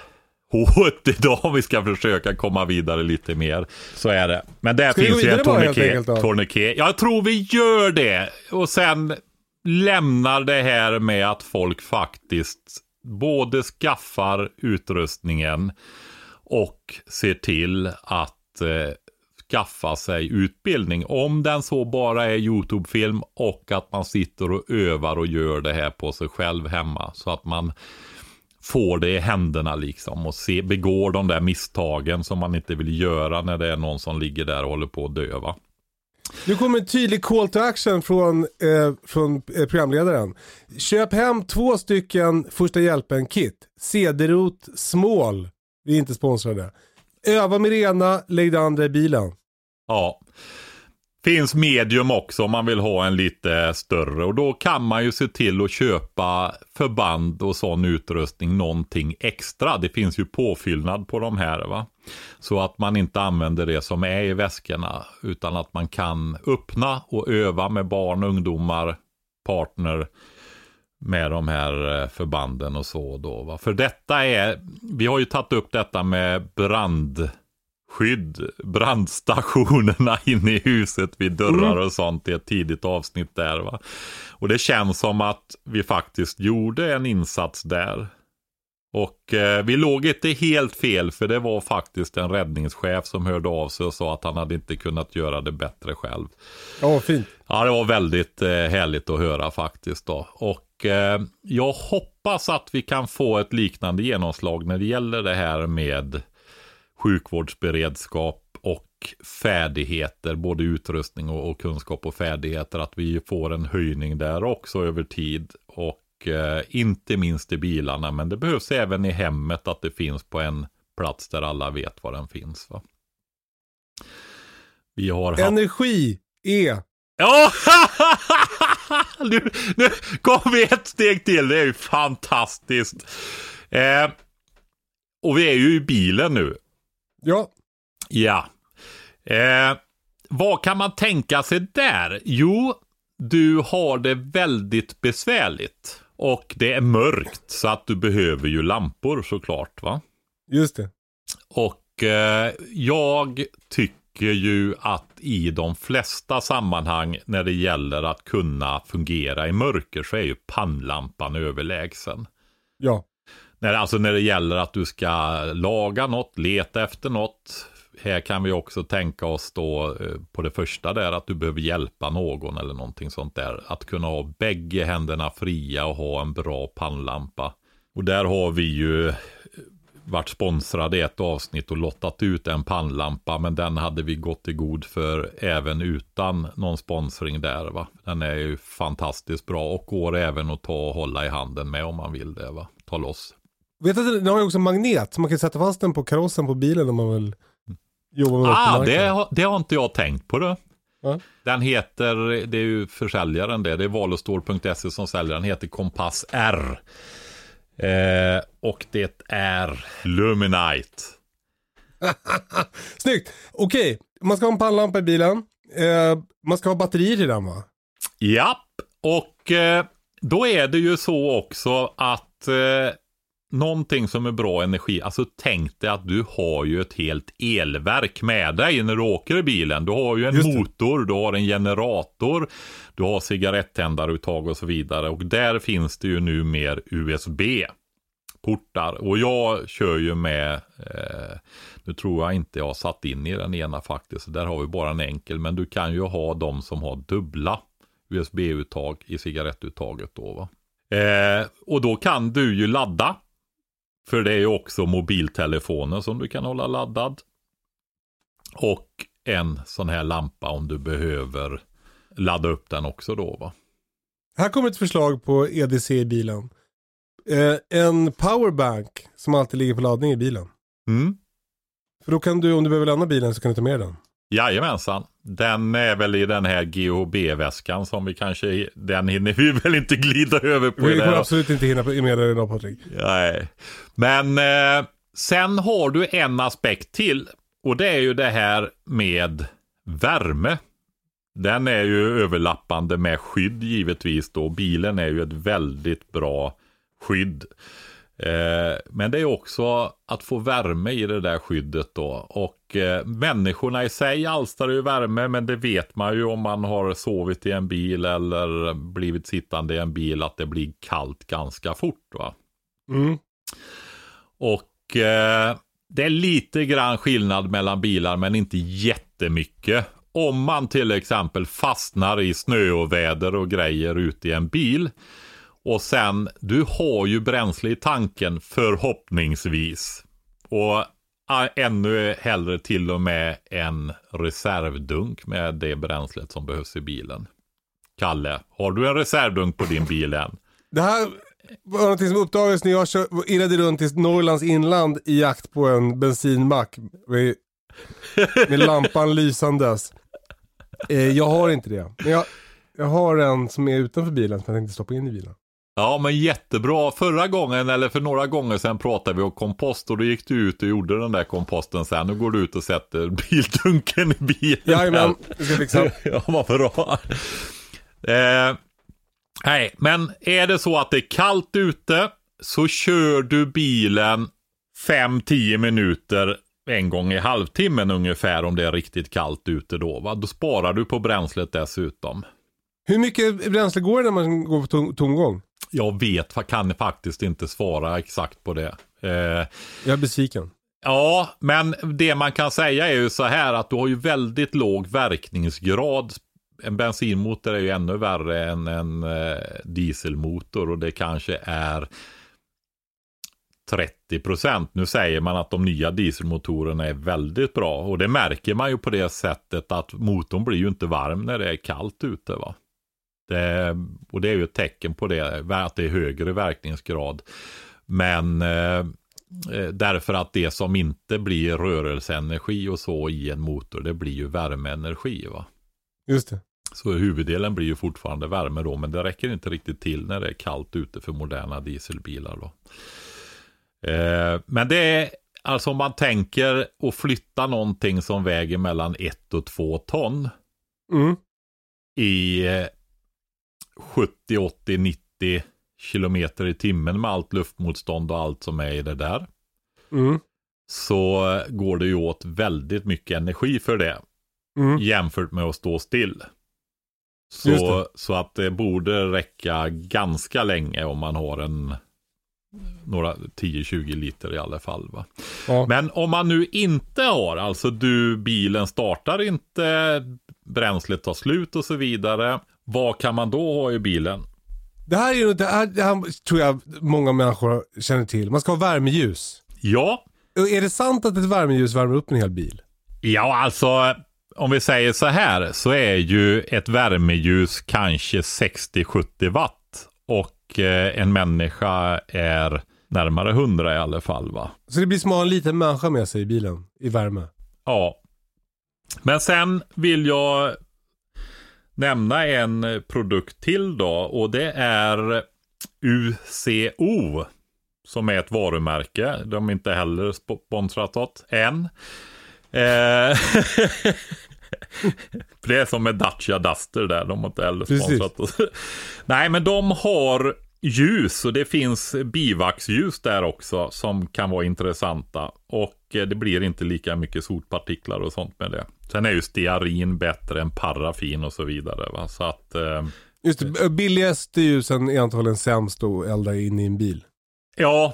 hårt idag om vi ska försöka komma vidare lite mer. Så är det. Men där Ska finns ju en tourniquet. Jag tror vi gör det. Och sen lämnar det här med att folk faktiskt både skaffar utrustningen och ser till att eh, skaffa sig utbildning. Om den så bara är YouTube-film och att man sitter och övar och gör det här på sig själv hemma. Så att man får det i händerna liksom och se, begår de där misstagen som man inte vill göra när det är någon som ligger där och håller på att dö. Nu kommer en tydlig call to action från, eh, från eh, programledaren. Köp hem två stycken första hjälpen-kit. Cederot Small. Vi är inte sponsrade. Öva med det ena, lägg det andra i bilen. Ja. Finns medium också om man vill ha en lite större och då kan man ju se till att köpa förband och sån utrustning någonting extra. Det finns ju påfyllnad på de här va. Så att man inte använder det som är i väskorna utan att man kan öppna och öva med barn, ungdomar, partner med de här eh, förbanden och så då. Va? För detta är, vi har ju tagit upp detta med brand brandskydd, brandstationerna [LAUGHS] inne i huset vid dörrar och sånt i ett tidigt avsnitt där. Va? Och det känns som att vi faktiskt gjorde en insats där. Och eh, vi låg inte helt fel för det var faktiskt en räddningschef som hörde av sig och sa att han hade inte kunnat göra det bättre själv. Ja, fint. Ja, det var väldigt eh, härligt att höra faktiskt då. Och eh, jag hoppas att vi kan få ett liknande genomslag när det gäller det här med sjukvårdsberedskap och färdigheter, både utrustning och, och kunskap och färdigheter, att vi får en höjning där också över tid. Och eh, inte minst i bilarna, men det behövs även i hemmet att det finns på en plats där alla vet var den finns. Va? Vi har. Energi är Ja! [LAUGHS] nu, nu kom vi ett steg till. Det är ju fantastiskt. Eh, och vi är ju i bilen nu. Ja, Ja. Eh, vad kan man tänka sig där? Jo, du har det väldigt besvärligt. Och det är mörkt så att du behöver ju lampor såklart va. just det. Och eh, jag tycker ju att i de flesta sammanhang när det gäller att kunna fungera i mörker så är ju pannlampan överlägsen. Ja, när, alltså när det gäller att du ska laga något, leta efter något. Här kan vi också tänka oss då eh, på det första där att du behöver hjälpa någon eller någonting sånt där. Att kunna ha bägge händerna fria och ha en bra pannlampa. Och där har vi ju eh, varit sponsrade i ett avsnitt och lottat ut en pannlampa. Men den hade vi gått i god för även utan någon sponsring där va. Den är ju fantastiskt bra och går även att ta och hålla i handen med om man vill det va. Ta loss vet att den har ju också magnet så man kan sätta fast den på karossen på bilen om man vill jobba med Ah, det, har- det har inte jag tänkt på det. Ja. Den heter, det är ju försäljaren det, det är valostål.se som säljer den, heter Kompass R. Eh, och det är Luminite. [LAUGHS] Snyggt! Okej, man ska ha en pannlampa i bilen. Eh, man ska ha batterier till den va? Japp, och eh, då är det ju så också att eh, någonting som är bra energi, alltså tänk dig att du har ju ett helt elverk med dig när du åker i bilen. Du har ju en motor, du har en generator, du har cigarettändaruttag och så vidare. Och där finns det ju nu mer USB-portar. Och jag kör ju med, eh, nu tror jag inte jag har satt in i den ena faktiskt, så där har vi bara en enkel. Men du kan ju ha de som har dubbla USB-uttag i cigarettuttaget då va. Eh, och då kan du ju ladda. För det är ju också mobiltelefonen som du kan hålla laddad. Och en sån här lampa om du behöver ladda upp den också då va. Här kommer ett förslag på EDC i bilen. Eh, en powerbank som alltid ligger på laddning i bilen. Mm. För då kan du, om du behöver lämna bilen så kan du ta med den. Jajamensan. Den är väl i den här GHB-väskan som vi kanske, den hinner vi [LAUGHS] väl inte glida över på. Vi kommer absolut inte hinna med det idag Patrik. Nej. Men eh, sen har du en aspekt till. Och det är ju det här med värme. Den är ju överlappande med skydd givetvis då. Bilen är ju ett väldigt bra skydd. Eh, men det är också att få värme i det där skyddet då. Och eh, människorna i sig alstrar ju värme, men det vet man ju om man har sovit i en bil eller blivit sittande i en bil att det blir kallt ganska fort. va. Mm. Och eh, det är lite grann skillnad mellan bilar, men inte jättemycket. Om man till exempel fastnar i snö och väder och grejer ute i en bil. Och sen, du har ju bränsle i tanken förhoppningsvis. Och ännu hellre till och med en reservdunk med det bränslet som behövs i bilen. Kalle, har du en reservdunk på din bil än? Det här var någonting som uppdagades när jag kör, irrade runt i Norrlands inland i jakt på en bensinmack. Med, med lampan [LAUGHS] lysandes. Eh, jag har inte det. Men jag, jag har en som är utanför bilen som jag tänkte stoppa in i bilen. Ja, men jättebra. Förra gången, eller för några gånger sedan, pratade vi om kompost och då gick du ut och gjorde den där komposten sen. Nu går du ut och sätter [LAUGHS] bildunken i bilen. Jajamän, det ska fixa. [LAUGHS] ja, vad bra. Eh, nej, men är det så att det är kallt ute så kör du bilen 5-10 minuter en gång i halvtimmen ungefär om det är riktigt kallt ute då. Va? Då sparar du på bränslet dessutom. Hur mycket bränsle går det när man går på tom, tomgång? Jag vet, kan faktiskt inte svara exakt på det. Eh, Jag är besviken. ja, men det man kan säga är ju så här att du har ju väldigt låg verkningsgrad. En bensinmotor är ju ännu värre än en eh, dieselmotor och det kanske är 30 procent. Nu säger man att de nya dieselmotorerna är väldigt bra och det märker man ju på det sättet att motorn blir ju inte varm när det är kallt ute. va. Det, och det är ju ett tecken på det, att det är högre verkningsgrad. Men eh, eh, därför att det som inte blir rörelseenergi och så i en motor, det blir ju värmeenergi. va. Just det. Så huvuddelen blir ju fortfarande värme då, men det räcker inte riktigt till när det är kallt ute för moderna dieselbilar. Då. Eh, men det är alltså om man tänker att flytta någonting som väger mellan 1 och 2 ton Mm. i eh, 70, 80, 90 kilometer i timmen med allt luftmotstånd och allt som är i det där. Mm. Så går det ju åt väldigt mycket energi för det. Mm. jämfört med att stå still. Så, så att det borde räcka ganska länge om man har en några 10-20 liter i alla fall. Va? Ja. Men om man nu inte har, alltså du, bilen startar inte, bränslet tar slut och så vidare. Vad kan man då ha i bilen? Det här är det här, det här tror jag många människor känner till. Man ska ha värmeljus. Ja, Är det sant att ett värmeljus värmer upp en hel bil? ja alltså om vi säger så här så är ju ett värmeljus kanske 60-70 watt och eh, en människa är närmare 100 i alla fall va. Så det blir som att ha en liten människa med sig i bilen i värme. Ja. Men sen vill jag nämna en produkt till då och det är UCO som är ett varumärke. De är inte heller sponsrat åt än. Eh, [LAUGHS] det är som med Dacia Duster där, de har inte heller sponsrat oss. [LAUGHS] Nej, men de har ljus och det finns bivaxljus där också som kan vara intressanta. Och eh, det blir inte lika mycket sotpartiklar och sånt med det. Sen är ju stearin bättre än paraffin och så vidare. Va? Så att, eh, Just det, billigaste ljusen är antagligen sämst att elda in i en bil. ja,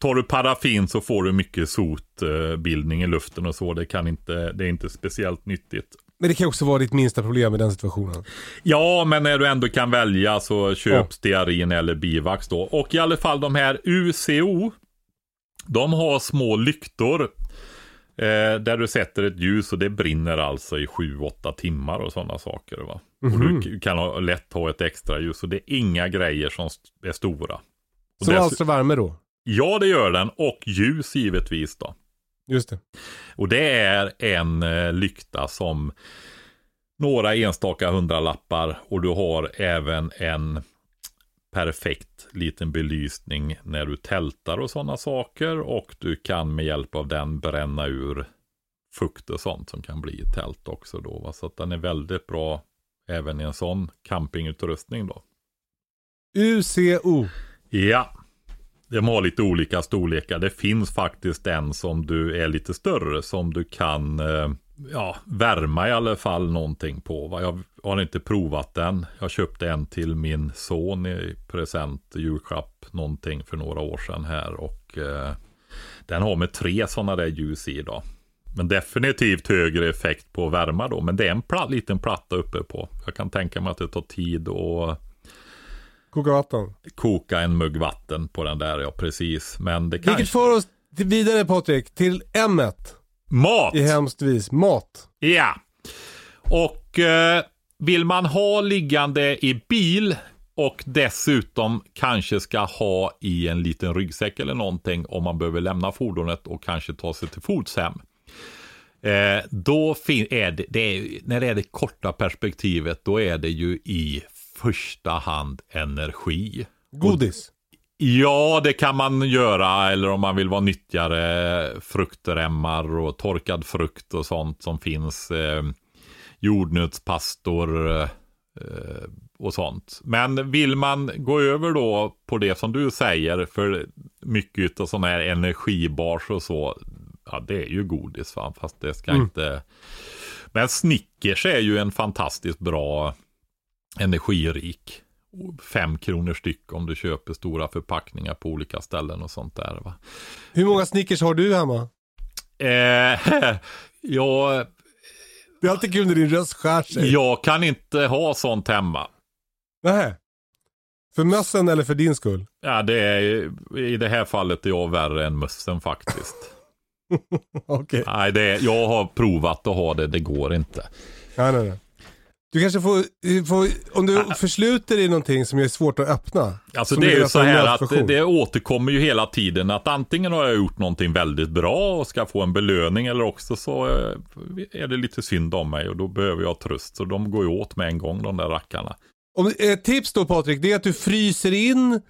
tar du paraffin så får du mycket sotbildning i luften och så. Det, kan inte, det är inte speciellt nyttigt. Men det kan också vara ditt minsta problem i den situationen. Ja, men när du ändå kan välja så köp Ja. stearin eller bivax då. Och i alla fall de här UCO, de har små lyktor. Eh, där du sätter ett ljus och det brinner alltså i 7-8 timmar och sådana saker. Va? Och du k- kan ha, lätt ha ett extra ljus och det är inga grejer som är stora. Och Som alstrar värme då. Ja, det gör den. Och ljus givetvis då. Just det. Och det är en eh, lykta som några enstaka hundralappar och du har även en perfekt liten belysning när du tältar och sådana saker och du kan med hjälp av den bränna ur fukt och sånt som kan bli i tält också då. Va? Så att den är väldigt bra även i en sån campingutrustning då. UCO. Ja, de har lite olika storlekar. Det finns faktiskt en som du är lite större som du kan eh, ja, värma i alla fall någonting på. Va? Jag har inte provat den. Jag köpte en till min son i present, julklapp, någonting för några år sedan här. Och eh, den har med tre sådana där ljus i då. Men definitivt högre effekt på värma då. Men det är en pla liten platta uppe på. Jag kan tänka mig att det tar tid att Koka vatten. koka en mugg vatten på den där, ja precis. Men det kanske... Vilket för oss vidare Patrik, till m Mat! i hemskt vis. Mat. Ja. Och eh, vill man ha liggande i bil och dessutom kanske ska ha i en liten ryggsäck eller någonting om man behöver lämna fordonet och kanske ta sig till fots hem. Eh, då är det, det är, när det är det korta perspektivet, då är det ju i första hand energi. Godis. Ja, det kan man göra. Eller om man vill vara nyttjare. Fruktremmar och torkad frukt och sånt som finns. Eh, jordnötspastor eh, och sånt. Men vill man gå över då på det som du säger. För mycket av sådana här energibars och så. Ja, det är ju godis va. Fast det ska Mm. inte. Men Snickers är ju en fantastiskt bra energirik. Fem kronor styck om du köper stora förpackningar på olika ställen och sånt där. Va? Hur många Snickers har du hemma? Eh, [LAUGHS] jag, Det är alltid kul när din röst skär sig. jag kan inte ha sånt hemma. Nähä. För mössen eller för din skull? Ja, det är, I det här fallet är jag värre än mössen faktiskt. [LAUGHS] Okej. Nej, det är, jag har provat att ha det, det går inte. Nej, nej, nej. Du kanske får, får om du försluter i någonting som är svårt att öppna. Alltså det är ju så här att det, det återkommer ju hela tiden att antingen har jag gjort någonting väldigt bra och ska få en belöning eller också så eh, är det lite synd om mig och då behöver jag tröst. Så de går ju åt med en gång de där rackarna. Om, ett tips då Patrik, det är att du fryser in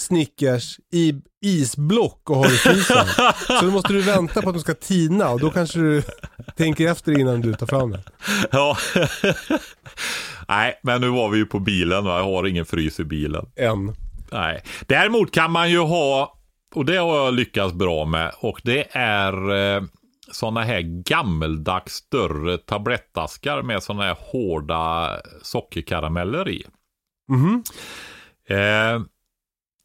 Snickers i isblock och har i frysen. Så då måste du vänta på att de ska tina och då kanske du tänker efter innan du tar fram det. Ja. Nej, men nu var vi ju på bilen va? Jag har ingen frys i bilen. Än. Nej. Däremot kan man ju ha, och det har jag lyckats bra med, och det är eh, sådana här gammeldags större tablettaskar med sådana här hårda sockerkarameller i. Mhm. Eh,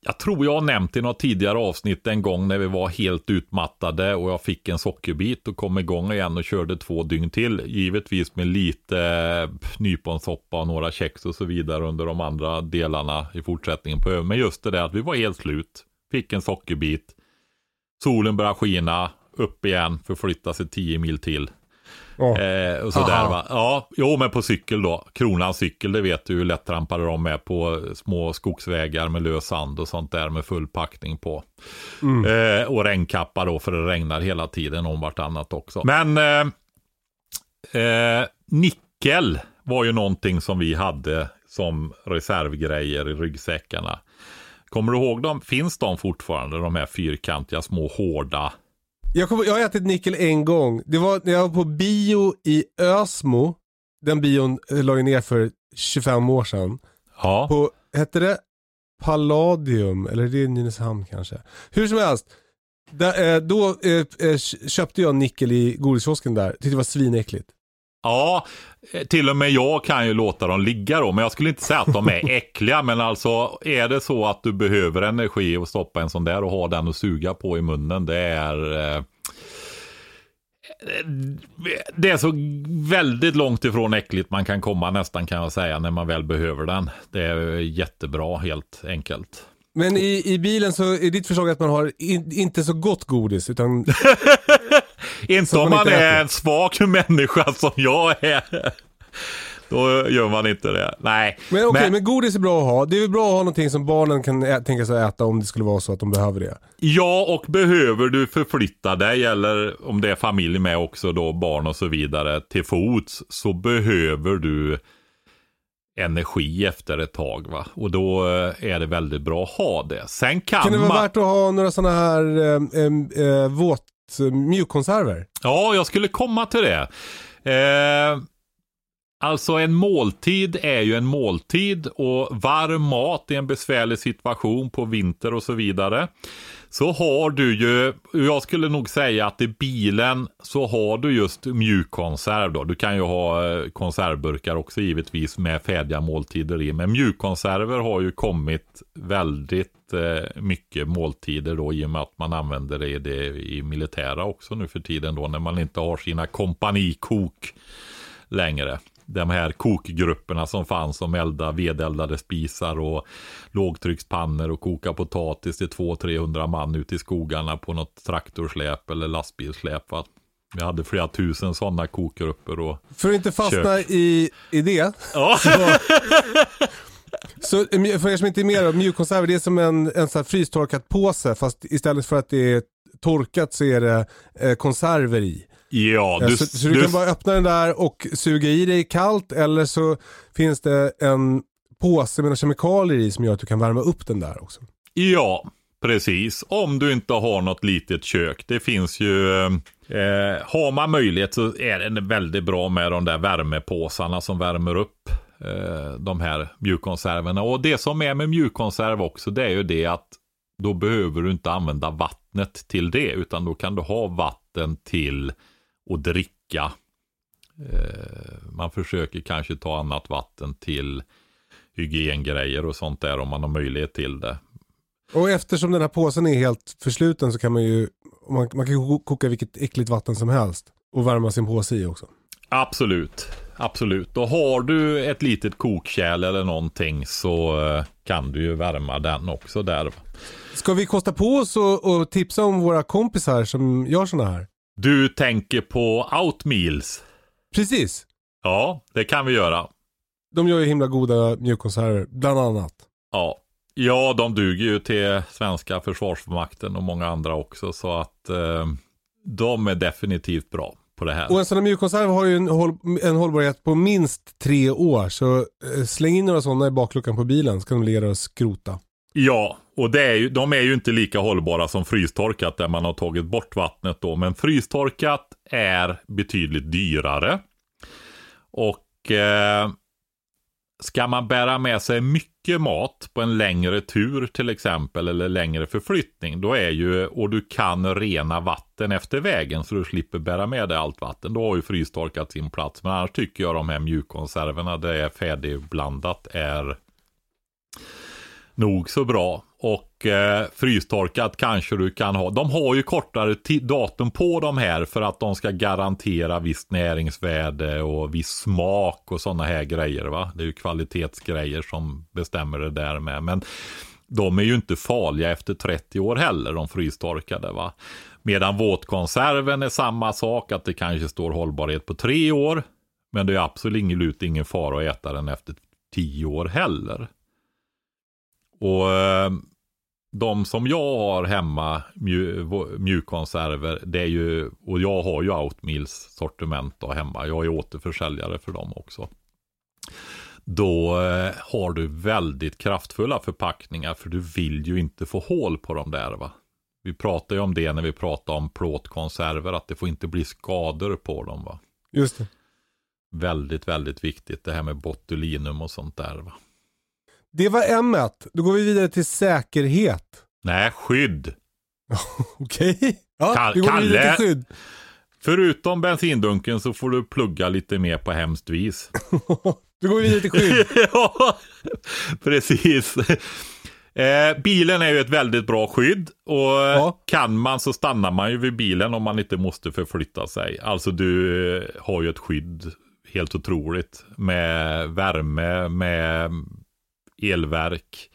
jag tror jag har nämnt i något tidigare avsnitt en gång när vi var helt utmattade och jag fick en sockerbit och kom igång igen och körde två dygn till. Givetvis med lite eh, nyponsoppa och några kex och så vidare under de andra delarna i fortsättningen på ön. Men just det där att vi var helt slut. Fick en sockerbit. Solen började skina. Upp igen, förflytta sig 10 mil till. Eh, och sådär Aha. va. Ja, jo men på cykel då. Kronans cykel, det vet du hur lätt trampade de med på små skogsvägar med lös sand och sånt där med full packning på. Eh, och regnkappa då för det regnar hela tiden om vartannat också. Men eh, eh, nickel var ju någonting som vi hade som reservgrejer i ryggsäckarna. Kommer du ihåg dem? Finns de fortfarande? De här fyrkantiga små hårda Jag, kommer, jag har ätit nickel en gång. Det var när jag var på bio i Ösmo. Den bion eh, la jag ner för 25 år sedan. Ja. På, hette det Palladium? Eller det är Nynäshamn kanske. Hur som helst. Där, eh, då eh, eh, köpte jag nickel i godiskiosken där. Tyckte det var svinäckligt. Ja, till och med jag kan ju låta dem ligga då. Men jag skulle inte säga att de är [LAUGHS] äckliga. men alltså är det så att du behöver energi och stoppa en sån där och ha den att suga på i munnen. Det är... Eh, det är så väldigt långt ifrån äckligt man kan komma nästan kan jag säga när man väl behöver den. Det är jättebra helt enkelt. Men i, i bilen så är ditt förslag att man har in, inte så gott godis utan [LAUGHS] Inte om man inte är en svag [LAUGHS] människa som jag är. Då gör man inte det. Nej. Men okej, men... godis är bra att ha. Det är väl bra att ha någonting som barnen kan ä- tänka sig att äta om det skulle vara så att de behöver det. Ja, och behöver du förflytta dig eller om det är familj med också då, barn och så vidare, till fots så behöver du energi efter ett tag va. Och då eh, är det väldigt bra att ha det. Sen kan, Kan det vara man... värt att ha några sådana här äh, äh, våt Eh, mjukkonserver? Ja, jag skulle komma till det. Eh, Alltså en måltid är ju en måltid och varm mat i en besvärlig situation på vinter och så vidare. Så har du ju, jag skulle nog säga att i bilen så har du just mjukkonserv då. Du kan ju ha eh, konservburkar också givetvis med färdiga måltider i. Men mjukkonserver har ju kommit väldigt mycket måltider då i och med att man använder det, det i militära också nu för tiden då när man inte har sina kompanikok längre de här kokgrupperna som fanns som elda vedeldade spisar och lågtryckspannor och koka potatis till 200-300 man ute i skogarna på något traktorsläp eller lastbilssläp. Vi hade flera tusen sådana kokgrupper. Och För att inte fastna i, i det. Ja. Så [LAUGHS] för er som inte är med, mjukkonserver det är som en, en sån här frystorkat påse fast istället för att det är torkat så är det eh, konserver i. Ja, Eh, du, så, så du, du, kan bara öppna den där och suga i dig kallt eller så finns det en påse med några kemikalier i som gör att du kan värma upp den där också. ja, precis. Om du inte har något litet kök. Det finns ju, eh, har man möjlighet så är det väldigt bra med de där värmepåsarna som värmer upp eh, de här mjukkonserverna. Och det som är med mjukkonserv också, det är ju det att då behöver du inte använda vattnet till det, utan då kan du ha vatten till att dricka. Eh, man försöker kanske ta annat vatten till hygiengrejer och sånt där om man har möjlighet till det. Och eftersom den här påsen är helt försluten så kan man ju man, man kan koka vilket äckligt vatten som helst och värma sin påse i också. Absolut, absolut. Och har du ett litet kokkärl eller någonting så eh, kan du ju värma den också där. Ska vi kosta på oss och, och tipsa om våra kompisar som gör sådana här? Du tänker på Outmeals? Precis. Ja, det kan vi göra. De gör ju himla goda mjukkonserver, bland annat. Ja. ja, de duger ju till svenska försvarsmakten och många andra också. Så att eh, de är definitivt bra på det här. Och en sån här mjukkonserv har ju en, håll, en hållbarhet på minst tre år. Så eh, släng in några sådana i bakluckan på bilen så kan de ligga där och skrota. Ja, och det är ju, de är ju inte lika hållbara som frystorkat där man har tagit bort vattnet då. Men frystorkat är betydligt dyrare. Och eh, ska man bära med sig mycket mat på en längre tur till exempel eller längre förflyttning. Då är ju, och du kan rena vatten efter vägen så du slipper bära med dig allt vatten. Då har ju frystorkat sin plats. Men annars tycker jag de här mjukkonserverna, där det är färdigblandat, är nog så bra. Och eh, frystorkat kanske du kan ha. De har ju kortare datum på de här för att de ska garantera visst näringsvärde och viss smak och sådana här grejer. va. Det är ju kvalitetsgrejer som bestämmer det där med. Men de är ju inte farliga efter 30 år heller, de frystorkade. va. Medan våtkonserven är samma sak, att det kanske står hållbarhet på tre år. Men det är absolut ingen fara att äta den efter tio år heller. Och eh, de som jag har hemma, mju, mjukkonserver, det är ju, och jag har ju Outmeals sortiment då hemma. Jag är återförsäljare för dem också. Då eh, har du väldigt kraftfulla förpackningar för du vill ju inte få hål på dem där va. Vi pratar ju om det när vi pratar om plåtkonserver, att det får inte bli skador på dem va. Just det. Väldigt, väldigt viktigt det här med botulinum och sånt där va. Det var M1. Då går vi vidare till säkerhet. Nej, skydd. [LAUGHS] Okej. Okay. Ja, Kall- vi går Kalle. vidare till skydd. Förutom bensindunken så får du plugga lite mer på hemskt vis. [LAUGHS] Då går vi vidare till skydd. [LAUGHS] ja, precis. Eh, bilen är ju ett väldigt bra skydd och Ja. kan man så stannar man ju vid bilen om man inte måste förflytta sig. Alltså du eh, har ju ett skydd helt otroligt med värme, med elverk.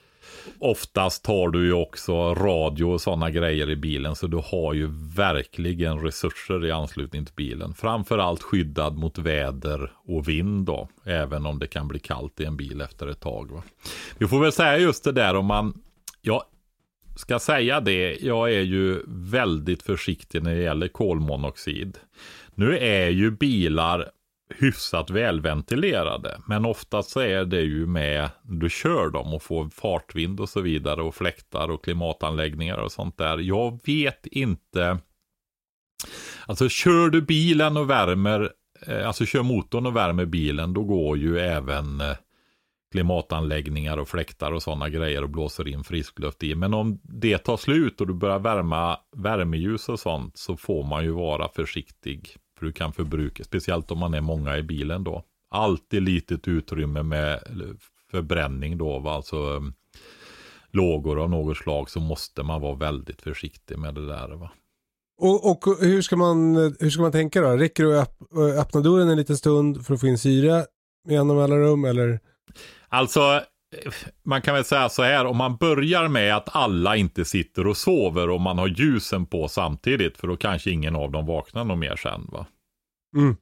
Oftast har du ju också radio och sådana grejer i bilen så du har ju verkligen resurser i anslutning till bilen. Framförallt skyddad mot väder och vind då, även om det kan bli kallt i en bil efter ett tag. Va? Vi får väl säga just det där om man, Jag ska säga det, jag är ju väldigt försiktig när det gäller kolmonoxid. Nu är ju bilar hyfsat välventilerade. Men oftast så är det ju med när du kör dem och får fartvind och så vidare och fläktar och klimatanläggningar och sånt där. Jag vet inte. Alltså kör du bilen och värmer eh, alltså kör motorn och värmer bilen, då går ju även eh, klimatanläggningar och fläktar och sådana grejer och blåser in friskluft i. Men om det tar slut och du börjar värma värmeljus och sånt så får man ju vara försiktig. För du kan förbruka, speciellt om man är många i bilen då. Alltid litet utrymme med förbränning då, alltså um, lågor av något slag så måste man vara väldigt försiktig med det där. Va? Och, och hur, ska man, hur ska man tänka då? Räcker det att öppna dörren en liten stund för att få in syre med jämna mellanrum eller? Alltså, man kan väl säga så här, om man börjar med att alla inte sitter och sover och man har ljusen på samtidigt, för då kanske ingen av dem vaknar något mer sen. Va? Mm.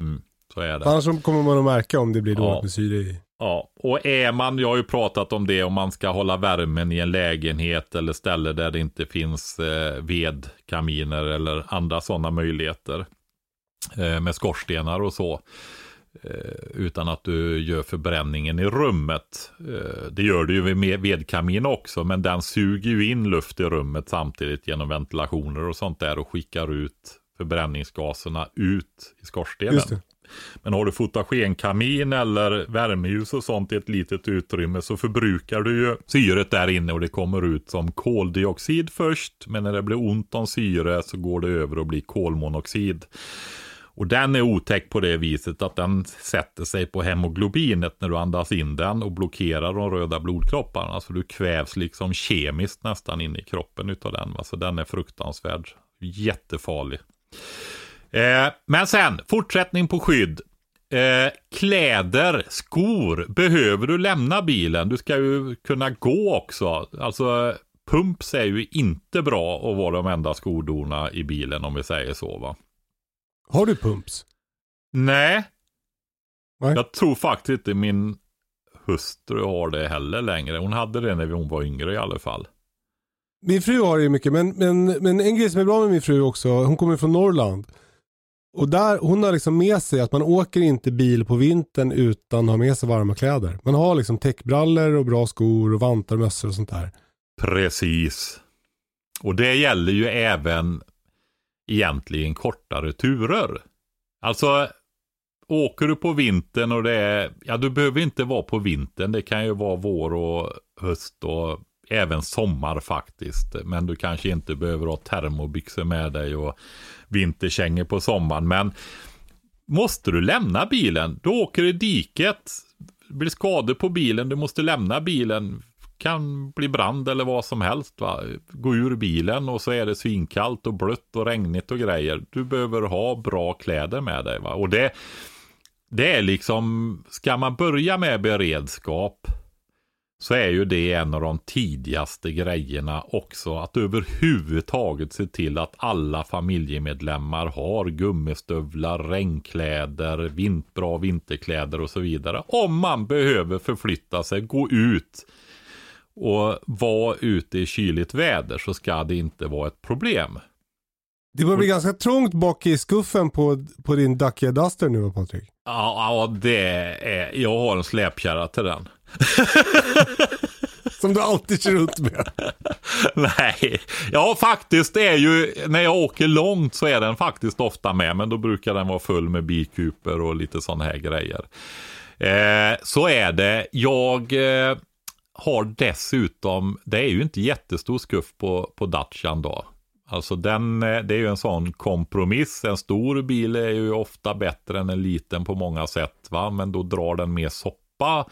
Mm, så är det. Annars kommer man att märka om det blir dåligt Ja. med syre i. Ja, och är man, jag har ju pratat om det, om man ska hålla värmen i en lägenhet eller ställe där det inte finns eh, vedkaminer eller andra sådana möjligheter eh, med skorstenar och så. Eh, utan att du gör förbränningen i rummet. Eh, det gör du ju med vedkamin också, men den suger ju in luft i rummet samtidigt genom ventilationer och sånt där och skickar ut förbränningsgaserna ut i skorstenen. Men har du fotogenkamin eller värmeljus och sånt i ett litet utrymme så förbrukar du ju syret där inne och det kommer ut som koldioxid först. Men när det blir ont om syre så går det över och blir kolmonoxid. Och den är otäck på det viset att den sätter sig på hemoglobinet när du andas in den och blockerar de röda blodkropparna. Så du kvävs liksom kemiskt nästan in i kroppen utav den. Va? Så den är fruktansvärd. Jättefarlig. Eh, men sen, fortsättning på skydd. Eh, kläder, skor, behöver du lämna bilen? Du ska ju kunna gå också. Alltså, pumps är ju inte bra att vara de enda skodorna i bilen om vi säger så va. Har du pumps? Nej. Nej. Jag tror faktiskt inte min hustru har det heller längre. Hon hade det när hon var yngre i alla fall. Min fru har det mycket, men, men, men en grej som är bra med min fru också, hon kommer från Norrland. Och där, hon har liksom med sig att man åker inte bil på vintern utan att ha med sig varma kläder. Man har liksom täckbrallor och bra skor och vantar, mössor och sånt där. Precis. Och det gäller ju även egentligen kortare turer. Alltså, åker du på vintern och det är, ja du behöver inte vara på vintern, det kan ju vara vår och höst och även sommar faktiskt. Men du kanske inte behöver ha termobyxor med dig och vinterkängor på sommaren. Men måste du lämna bilen, då åker du i diket, blir skador på bilen, du måste lämna bilen, kan bli brand eller vad som helst. Va? Gå ur bilen och så är det svinkallt och blött och regnigt och grejer. Du behöver ha bra kläder med dig. Va? Och det, det är liksom, ska man börja med beredskap så är ju det en av de tidigaste grejerna också. Att överhuvudtaget se till att alla familjemedlemmar har gummistövlar, regnkläder, vint, bra vinterkläder och så vidare. Om man behöver förflytta sig, gå ut och vara ute i kyligt väder så ska det inte vara ett problem. Det börjar bli ganska trångt bak i skuffen på, på din Dacia Duster nu Patrik. Ja, ja, det är, jag har en släpkärra till den. [LAUGHS] Som du alltid kör runt med. [LAUGHS] Nej, ja faktiskt det är ju när jag åker långt så är den faktiskt ofta med. Men då brukar den vara full med bikuper och lite sådana här grejer. Eh, så är det. Jag eh, har dessutom, det är ju inte jättestor skuff på, på Dacian då. Alltså den, eh, det är ju en sån kompromiss. En stor bil är ju ofta bättre än en liten på många sätt. Va? Men då drar den mer soppa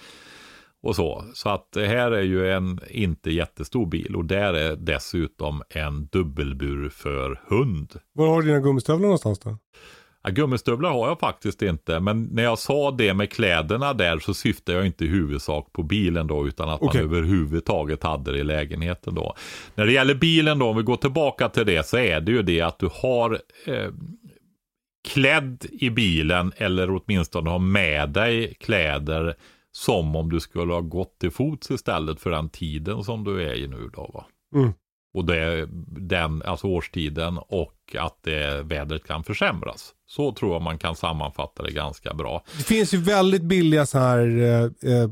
och så. Så att det här är ju en inte jättestor bil och där är dessutom en dubbelbur för hund. Var har du dina gummistövlar någonstans då? Ja, gummistövlar har jag faktiskt inte, men när jag sa det med kläderna där så syftar jag inte i huvudsak på bilen då, utan att Okej. man överhuvudtaget hade det i lägenheten då. När det gäller bilen då, om vi går tillbaka till det, så är det ju det att du har eh, klädd i bilen eller åtminstone har med dig kläder som om du skulle ha gått till fots istället för den tiden som du är i nu då va. Mm. Och det den, alltså årstiden och att det, vädret kan försämras. Så tror jag man kan sammanfatta det ganska bra. Det finns ju väldigt billiga så här eh, eh,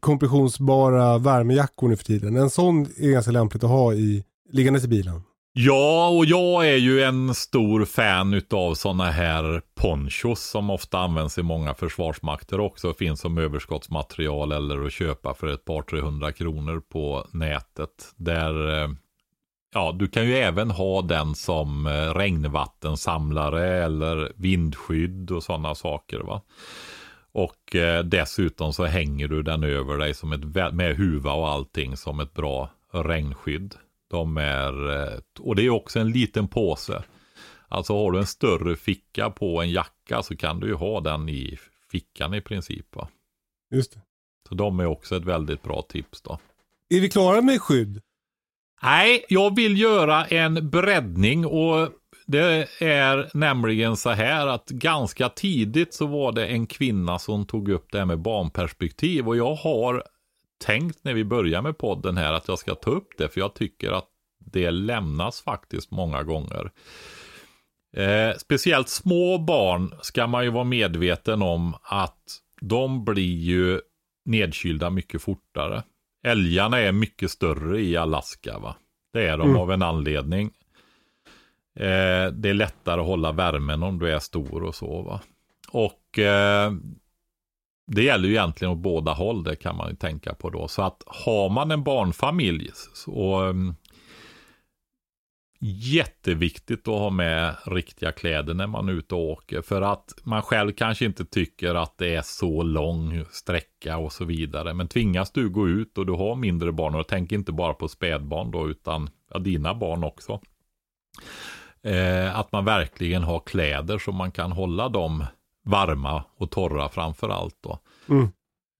kompressionsbara värmejackor nu för tiden. En sån är ganska lämpligt att ha i liggandes i bilen. Ja, och jag är ju en stor fan utav sådana här ponchos som ofta används i många försvarsmakter också. Finns som överskottsmaterial eller att köpa för ett par 300 kronor på nätet. Där, eh, ja, du kan ju även ha den som eh, regnvattensamlare eller vindskydd och sådana saker. va. Och eh, dessutom så hänger du den över dig som ett, med huva och allting som ett bra regnskydd. De är, eh, och det är också en liten påse. Alltså har du en större ficka på en jacka så kan du ju ha den i fickan i princip. Va? Just det. Så de är också ett väldigt bra tips då. Är vi klara med skydd? Nej, jag vill göra en breddning och det är nämligen så här att ganska tidigt så var det en kvinna som tog upp det här med barnperspektiv och jag har tänkt när vi börjar med podden här att jag ska ta upp det för jag tycker att det lämnas faktiskt många gånger. Eh, speciellt små barn ska man ju vara medveten om att de blir ju nedkylda mycket fortare. Älgarna är mycket större i Alaska va. Det är de mm. av en anledning. Eh, det är lättare att hålla värmen om du är stor och så va. Och eh, det gäller ju egentligen åt båda håll, det kan man ju tänka på då. Så att har man en barnfamilj så um, jätteviktigt att ha med riktiga kläder när man är ute och åker. För att man själv kanske inte tycker att det är så lång sträcka och så vidare. Men tvingas du gå ut och du har mindre barn och tänk inte bara på spädbarn då utan ja, dina barn också. Eh, att man verkligen har kläder så man kan hålla dem varma och torra framför allt då. Mm.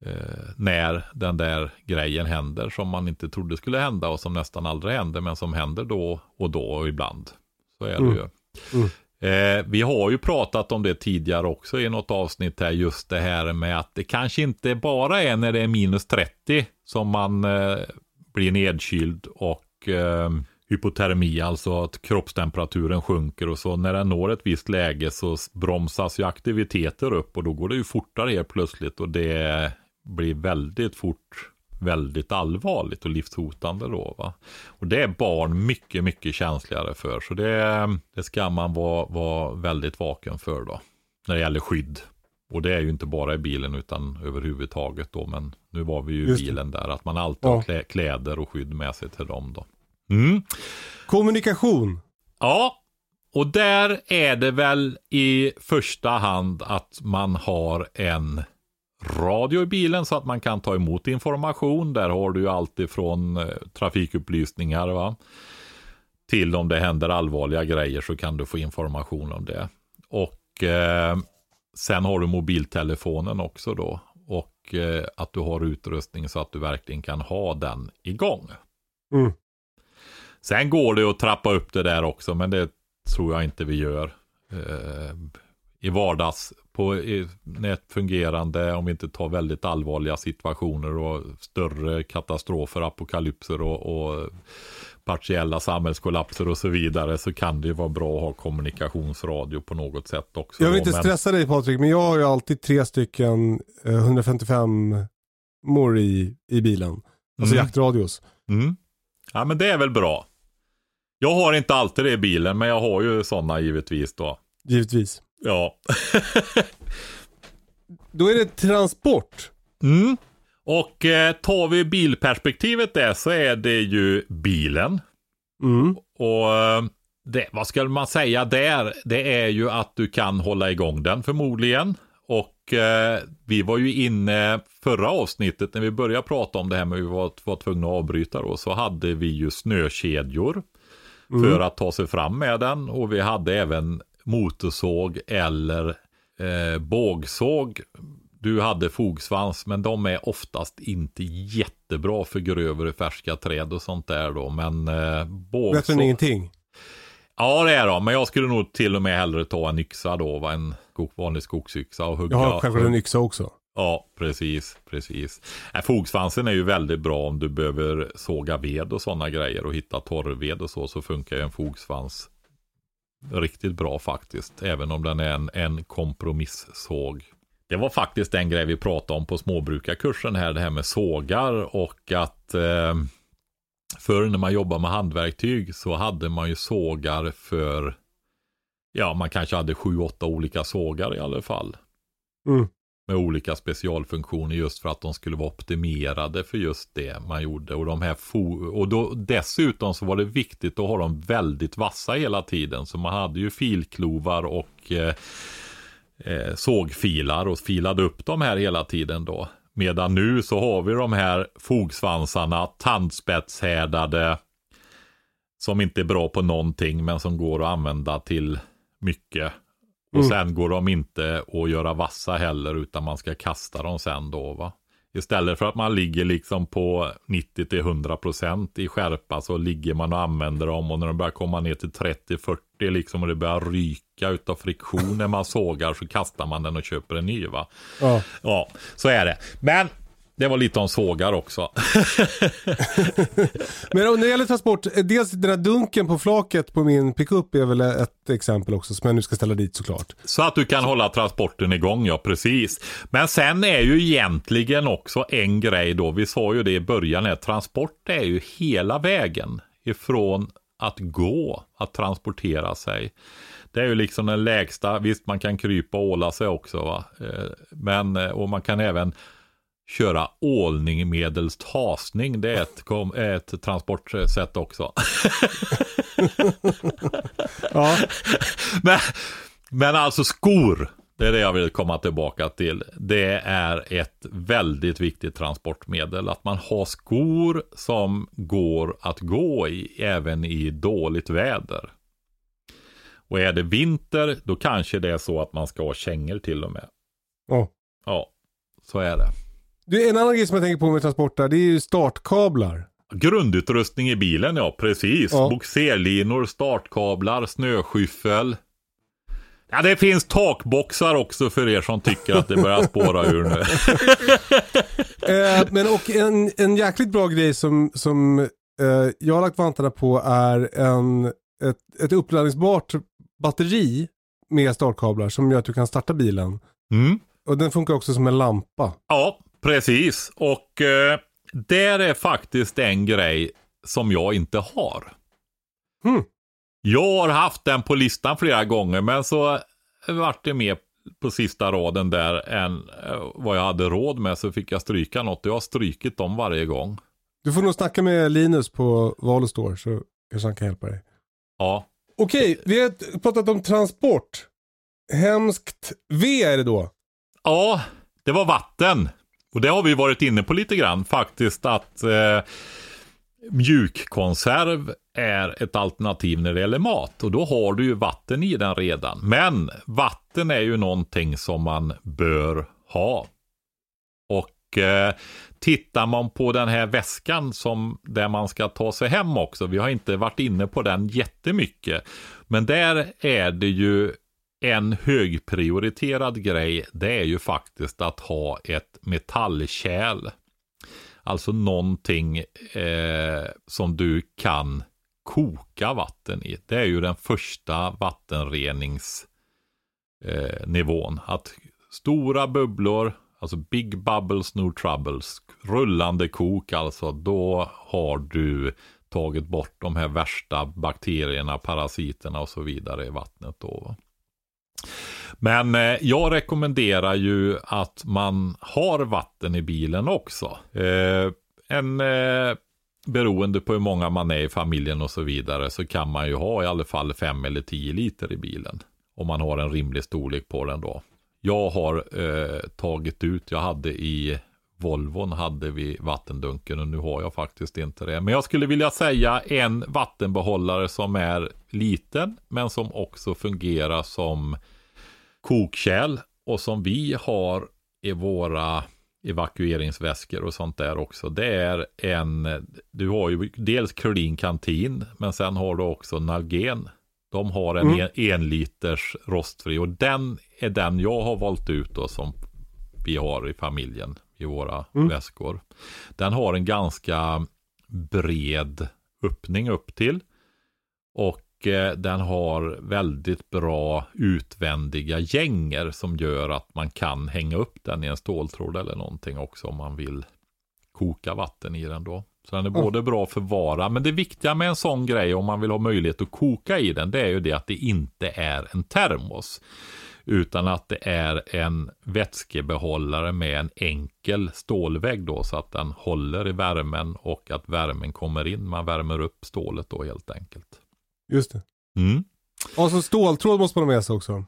Eh, när den där grejen händer som man inte trodde skulle hända och som nästan aldrig händer men som händer då och då och ibland. Så är det mm. ju. Mm. Eh, vi har ju pratat om det tidigare också i något avsnitt här, just det här med att det kanske inte bara är när det är minus 30 som man eh, blir nedkyld och eh, hypotermi, alltså att kroppstemperaturen sjunker och så när den når ett visst läge så bromsas ju aktiviteter upp och då går det ju fortare helt plötsligt och det blir väldigt fort väldigt allvarligt och livshotande då. Va? Och det är barn mycket, mycket känsligare för. Så det, det ska man vara, vara väldigt vaken för då. När det gäller skydd. Och det är ju inte bara i bilen utan överhuvudtaget då. Men nu var vi ju i bilen där. Att man alltid ja. har kläder och skydd med sig till dem då. Mm. Kommunikation. Ja, och där är det väl i första hand att man har en radio i bilen så att man kan ta emot information. Där har du ju alltid från eh, trafikupplysningar va. Till om det händer allvarliga grejer så kan du få information om det. Och eh, sen har du mobiltelefonen också då. Och eh, att du har utrustning så att du verkligen kan ha den igång. Mm. Sen går det att trappa upp det där också, men det tror jag inte vi gör. Eh, I vardags, på ett fungerande, om vi inte tar väldigt allvarliga situationer och större katastrofer, apokalypser och, och partiella samhällskollapser och så vidare så kan det ju vara bra att ha kommunikationsradio på något sätt också. Jag vill inte stressa dig Patrik, men jag har ju alltid tre stycken 155 eh, mor i, i bilen. Alltså mm. jaktradios. Mm. Ja men det är väl bra. Jag har inte alltid det i bilen, men jag har ju sådana givetvis då. Givetvis. Ja. [LAUGHS] då är det transport. Mm. Och eh, tar vi bilperspektivet där så är det ju bilen. Mm. Och eh, det, vad ska man säga där? Det är ju att du kan hålla igång den förmodligen. Och eh, vi var ju inne förra avsnittet när vi började prata om det här med vi var, var tvungna att avbryta då. Så hade vi ju snökedjor mm. för att ta sig fram med den. Och vi hade även motorsåg eller eh, bågsåg. Du hade fogsvans, men de är oftast inte jättebra för grövre färska träd och sånt där då. Men eh, bågsåg... Bättre än ingenting? Ja, det är de. Men jag skulle nog till och med hellre ta en yxa då, en vanlig skogsyxa och hugga. Jag har självklart en yxa också. Ja, precis, precis. Äh, fogsvansen är ju väldigt bra om du behöver såga ved och sådana grejer och hitta torrved och så, så funkar ju en fogsvans riktigt bra faktiskt. Även om den är en, en kompromissåg. Det var faktiskt en grej vi pratade om på småbrukarkursen här, det här med sågar och att eh, Förr när man jobbade med handverktyg så hade man ju sågar för, ja man kanske hade sju, åtta olika sågar i alla fall. Mm. Med olika specialfunktioner just för att de skulle vara optimerade för just det man gjorde. Och, de här och då, dessutom så var det viktigt att ha dem väldigt vassa hela tiden. Så man hade ju filklovar och eh, eh, sågfilar och filade upp de här hela tiden då. Medan nu så har vi de här fogsvansarna, tandspetshärdade, som inte är bra på någonting men som går att använda till mycket. Och Mm. sen går de inte att göra vassa heller utan man ska kasta dem sen då va. Istället för att man ligger liksom på 90-100% i skärpa så ligger man och använder dem och när de börjar komma ner till 30-40 liksom och det börjar ryka utav friktion när man sågar så kastar man den och köper en ny va. Ja. Ja, så är det. Men det var lite om sågar också. [LAUGHS] Men när det gäller transport, eh, dels den här dunken på flaket på min pickup är väl ett exempel också som jag nu ska ställa dit såklart. Så att du kan hålla transporten igång, ja precis. Men sen är ju egentligen också en grej då, vi sa ju det i början, här, transport är ju hela vägen ifrån att gå, att transportera sig. Det är ju liksom den lägsta, visst man kan krypa och åla sig också va. Eh, Men, eh, och man kan även köra ålning medels tasning, det är ett, kom- ett transportsätt också. [LAUGHS] Ja, Men, men alltså skor, det är det jag vill komma tillbaka till. Det är ett väldigt viktigt transportmedel. Att man har skor som går att gå i även i dåligt väder. Och är det vinter, då kanske det är så att man ska ha kängor till och med. ja. Ja, så är det. Du, en annan grej som jag tänker på med transporter, det är ju startkablar. Grundutrustning i bilen, ja precis. Ja. Boxerlinor, startkablar, snöskyffel. Ja, det finns takboxar också för er som tycker att det börjar spåra ur nu. [LAUGHS] Eh, men och en, en jäkligt bra grej som, som eh, jag har lagt vantarna på är en, ett, ett uppladdningsbart batteri med startkablar som gör att du kan starta bilen. Mm. Och den funkar också som en lampa. Ja, precis. Och eh, där är faktiskt en grej som jag inte har. Hmm. Jag har haft den på listan flera gånger, men så vart det med på sista raden där än eh, vad jag hade råd med så fick jag stryka något. Jag har strykit dem varje gång. Du får nog snacka med Linus på Valostore så kanske han kan hjälpa dig. Ja, Okej, vi har pratat om transport. Hemskt V är det då. Ja, det var vatten. Och det har vi varit inne på lite grann faktiskt att eh, mjukkonserv är ett alternativ när det gäller mat. Och då har du ju vatten i den redan. Men vatten är ju någonting som man bör ha. Och eh, tittar man på den här väskan som där man ska ta sig hem också. Vi har inte varit inne på den jättemycket. Men där är det ju en högprioriterad grej, det är ju faktiskt att ha ett metallkärl. Alltså någonting eh, som du kan koka vatten i. Det är ju den första vattenreningsnivån. Eh, att stora bubblor, alltså big bubbles, no troubles, rullande kok alltså, då har du tagit bort de här värsta bakterierna, parasiterna och så vidare i vattnet då. Men eh, jag rekommenderar ju att man har vatten i bilen också. Eh, en, eh, beroende på hur många man är i familjen och så vidare så kan man ju ha i alla fall 5 eller 10 liter i bilen. Om man har en rimlig storlek på den då. Jag har eh, tagit ut, jag hade i Volvon hade vi vattendunken och nu har jag faktiskt inte det. Men jag skulle vilja säga en vattenbehållare som är liten men som också fungerar som kokkärl och som vi har i våra evakueringsväskor och sånt där också. Det är en, du har ju dels Kurlin kantin men sen har du också Nalgen. De har en, Mm. en, en liters rostfri och den är den jag har valt ut då som vi har i familjen i våra Mm. väskor. Den har en ganska bred öppning upp till. Och eh, den har väldigt bra utvändiga gänger som gör att man kan hänga upp den i en ståltråd eller någonting också om man vill koka vatten i den då. Så den är både bra för vara, men det viktiga med en sån grej om man vill ha möjlighet att koka i den, det är ju det att det inte är en termos. Utan att det är en vätskebehållare med en enkel stålvägg då så att den håller i värmen och att värmen kommer in. Man värmer upp stålet då helt enkelt. Just det. Mm. Och så ståltråd måste man ha med sig också.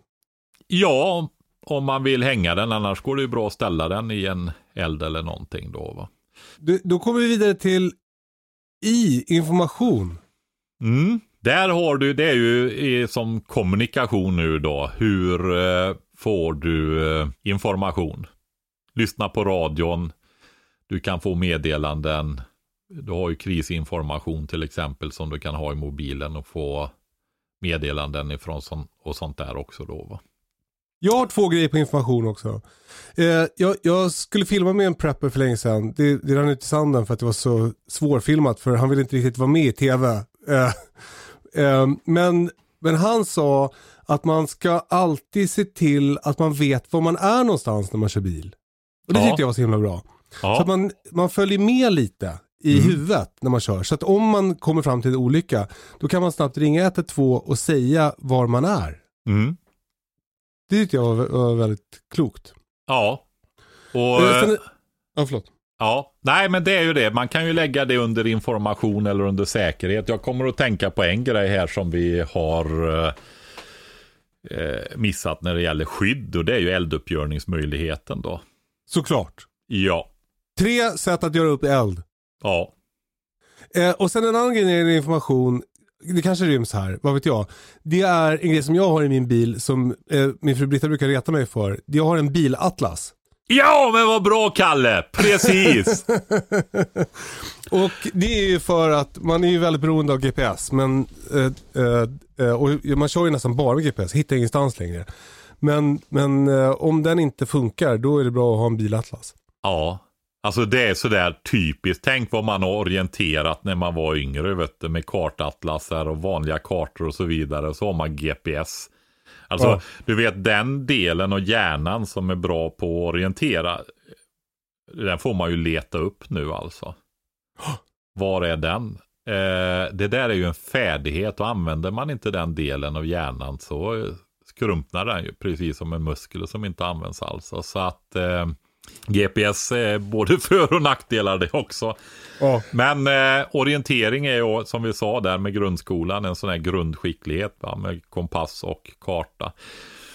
Ja, om man vill hänga den. Annars går det ju bra att ställa den i en eld eller någonting då. Va? Du, då kommer vi vidare till i information. Mm. Där har du, det är ju som kommunikation nu då. Hur eh, får du eh, information? Lyssna på radion. Du kan få meddelanden. Du har ju krisinformation till exempel som du kan ha i mobilen och få meddelanden ifrån sån, och sånt där också då va. Jag har två grejer på information också. Eh, jag, jag, skulle filma med en prepper för länge sedan. Det, det rann ut i sanden för att det var så svårfilmat för han ville inte riktigt vara med i tv. Eh, men, men han sa att man ska alltid se till att man vet var man är någonstans när man kör bil. Och det Ja. tyckte jag var så himla bra. Ja. Så att man, man följer med lite i Mm. huvudet när man kör. Så att om man kommer fram till en olycka, då kan man snabbt ringa 112 och säga var man är. Mm. Det tyckte jag var, var väldigt klokt. Ja. Och, Eh, sen- eh, Ja, förlåt. Ja, nej men det är ju det. Man kan ju lägga det under information eller under säkerhet. Jag kommer att tänka på en grej här som vi har eh, eh, missat när det gäller skydd och det är ju elduppgörningsmöjligheten då. Såklart. Ja, Tre sätt att göra upp eld. ja, Eh, och sen en annan grej när det gäller information, det kanske ryms här, vad vet jag. Det är en grej som jag har i min bil som eh, min fru Britta brukar reta mig för. Jag har en bilatlas. Ja, men vad bra Kalle! Precis! [LAUGHS] Och det är ju för att man är ju väldigt beroende av GPS. Men, eh, eh, eh, och man kör ju nästan bara med GPS, hittar ingenstans längre. Men, men eh, om den inte funkar, då är det bra att ha en bilatlas. ja, alltså det är sådär typiskt. Tänk vad man har orienterat när man var yngre, vet du, med kartatlasar och vanliga kartor och så vidare. Så har man GPS. Alltså, Ja. du vet den delen av hjärnan som är bra på att orientera. Den får man ju leta upp nu alltså. Var är den? Eh, det där är ju en färdighet och använder man inte den delen av hjärnan så eh, skrumpnar den ju precis som en muskel som inte används alls. Så att eh, GPS är både [LAUGHS] för och nackdelar det också. Ja. Men eh, orientering är ju som vi sa där med grundskolan en sån här grundskicklighet va, med kompass och karta.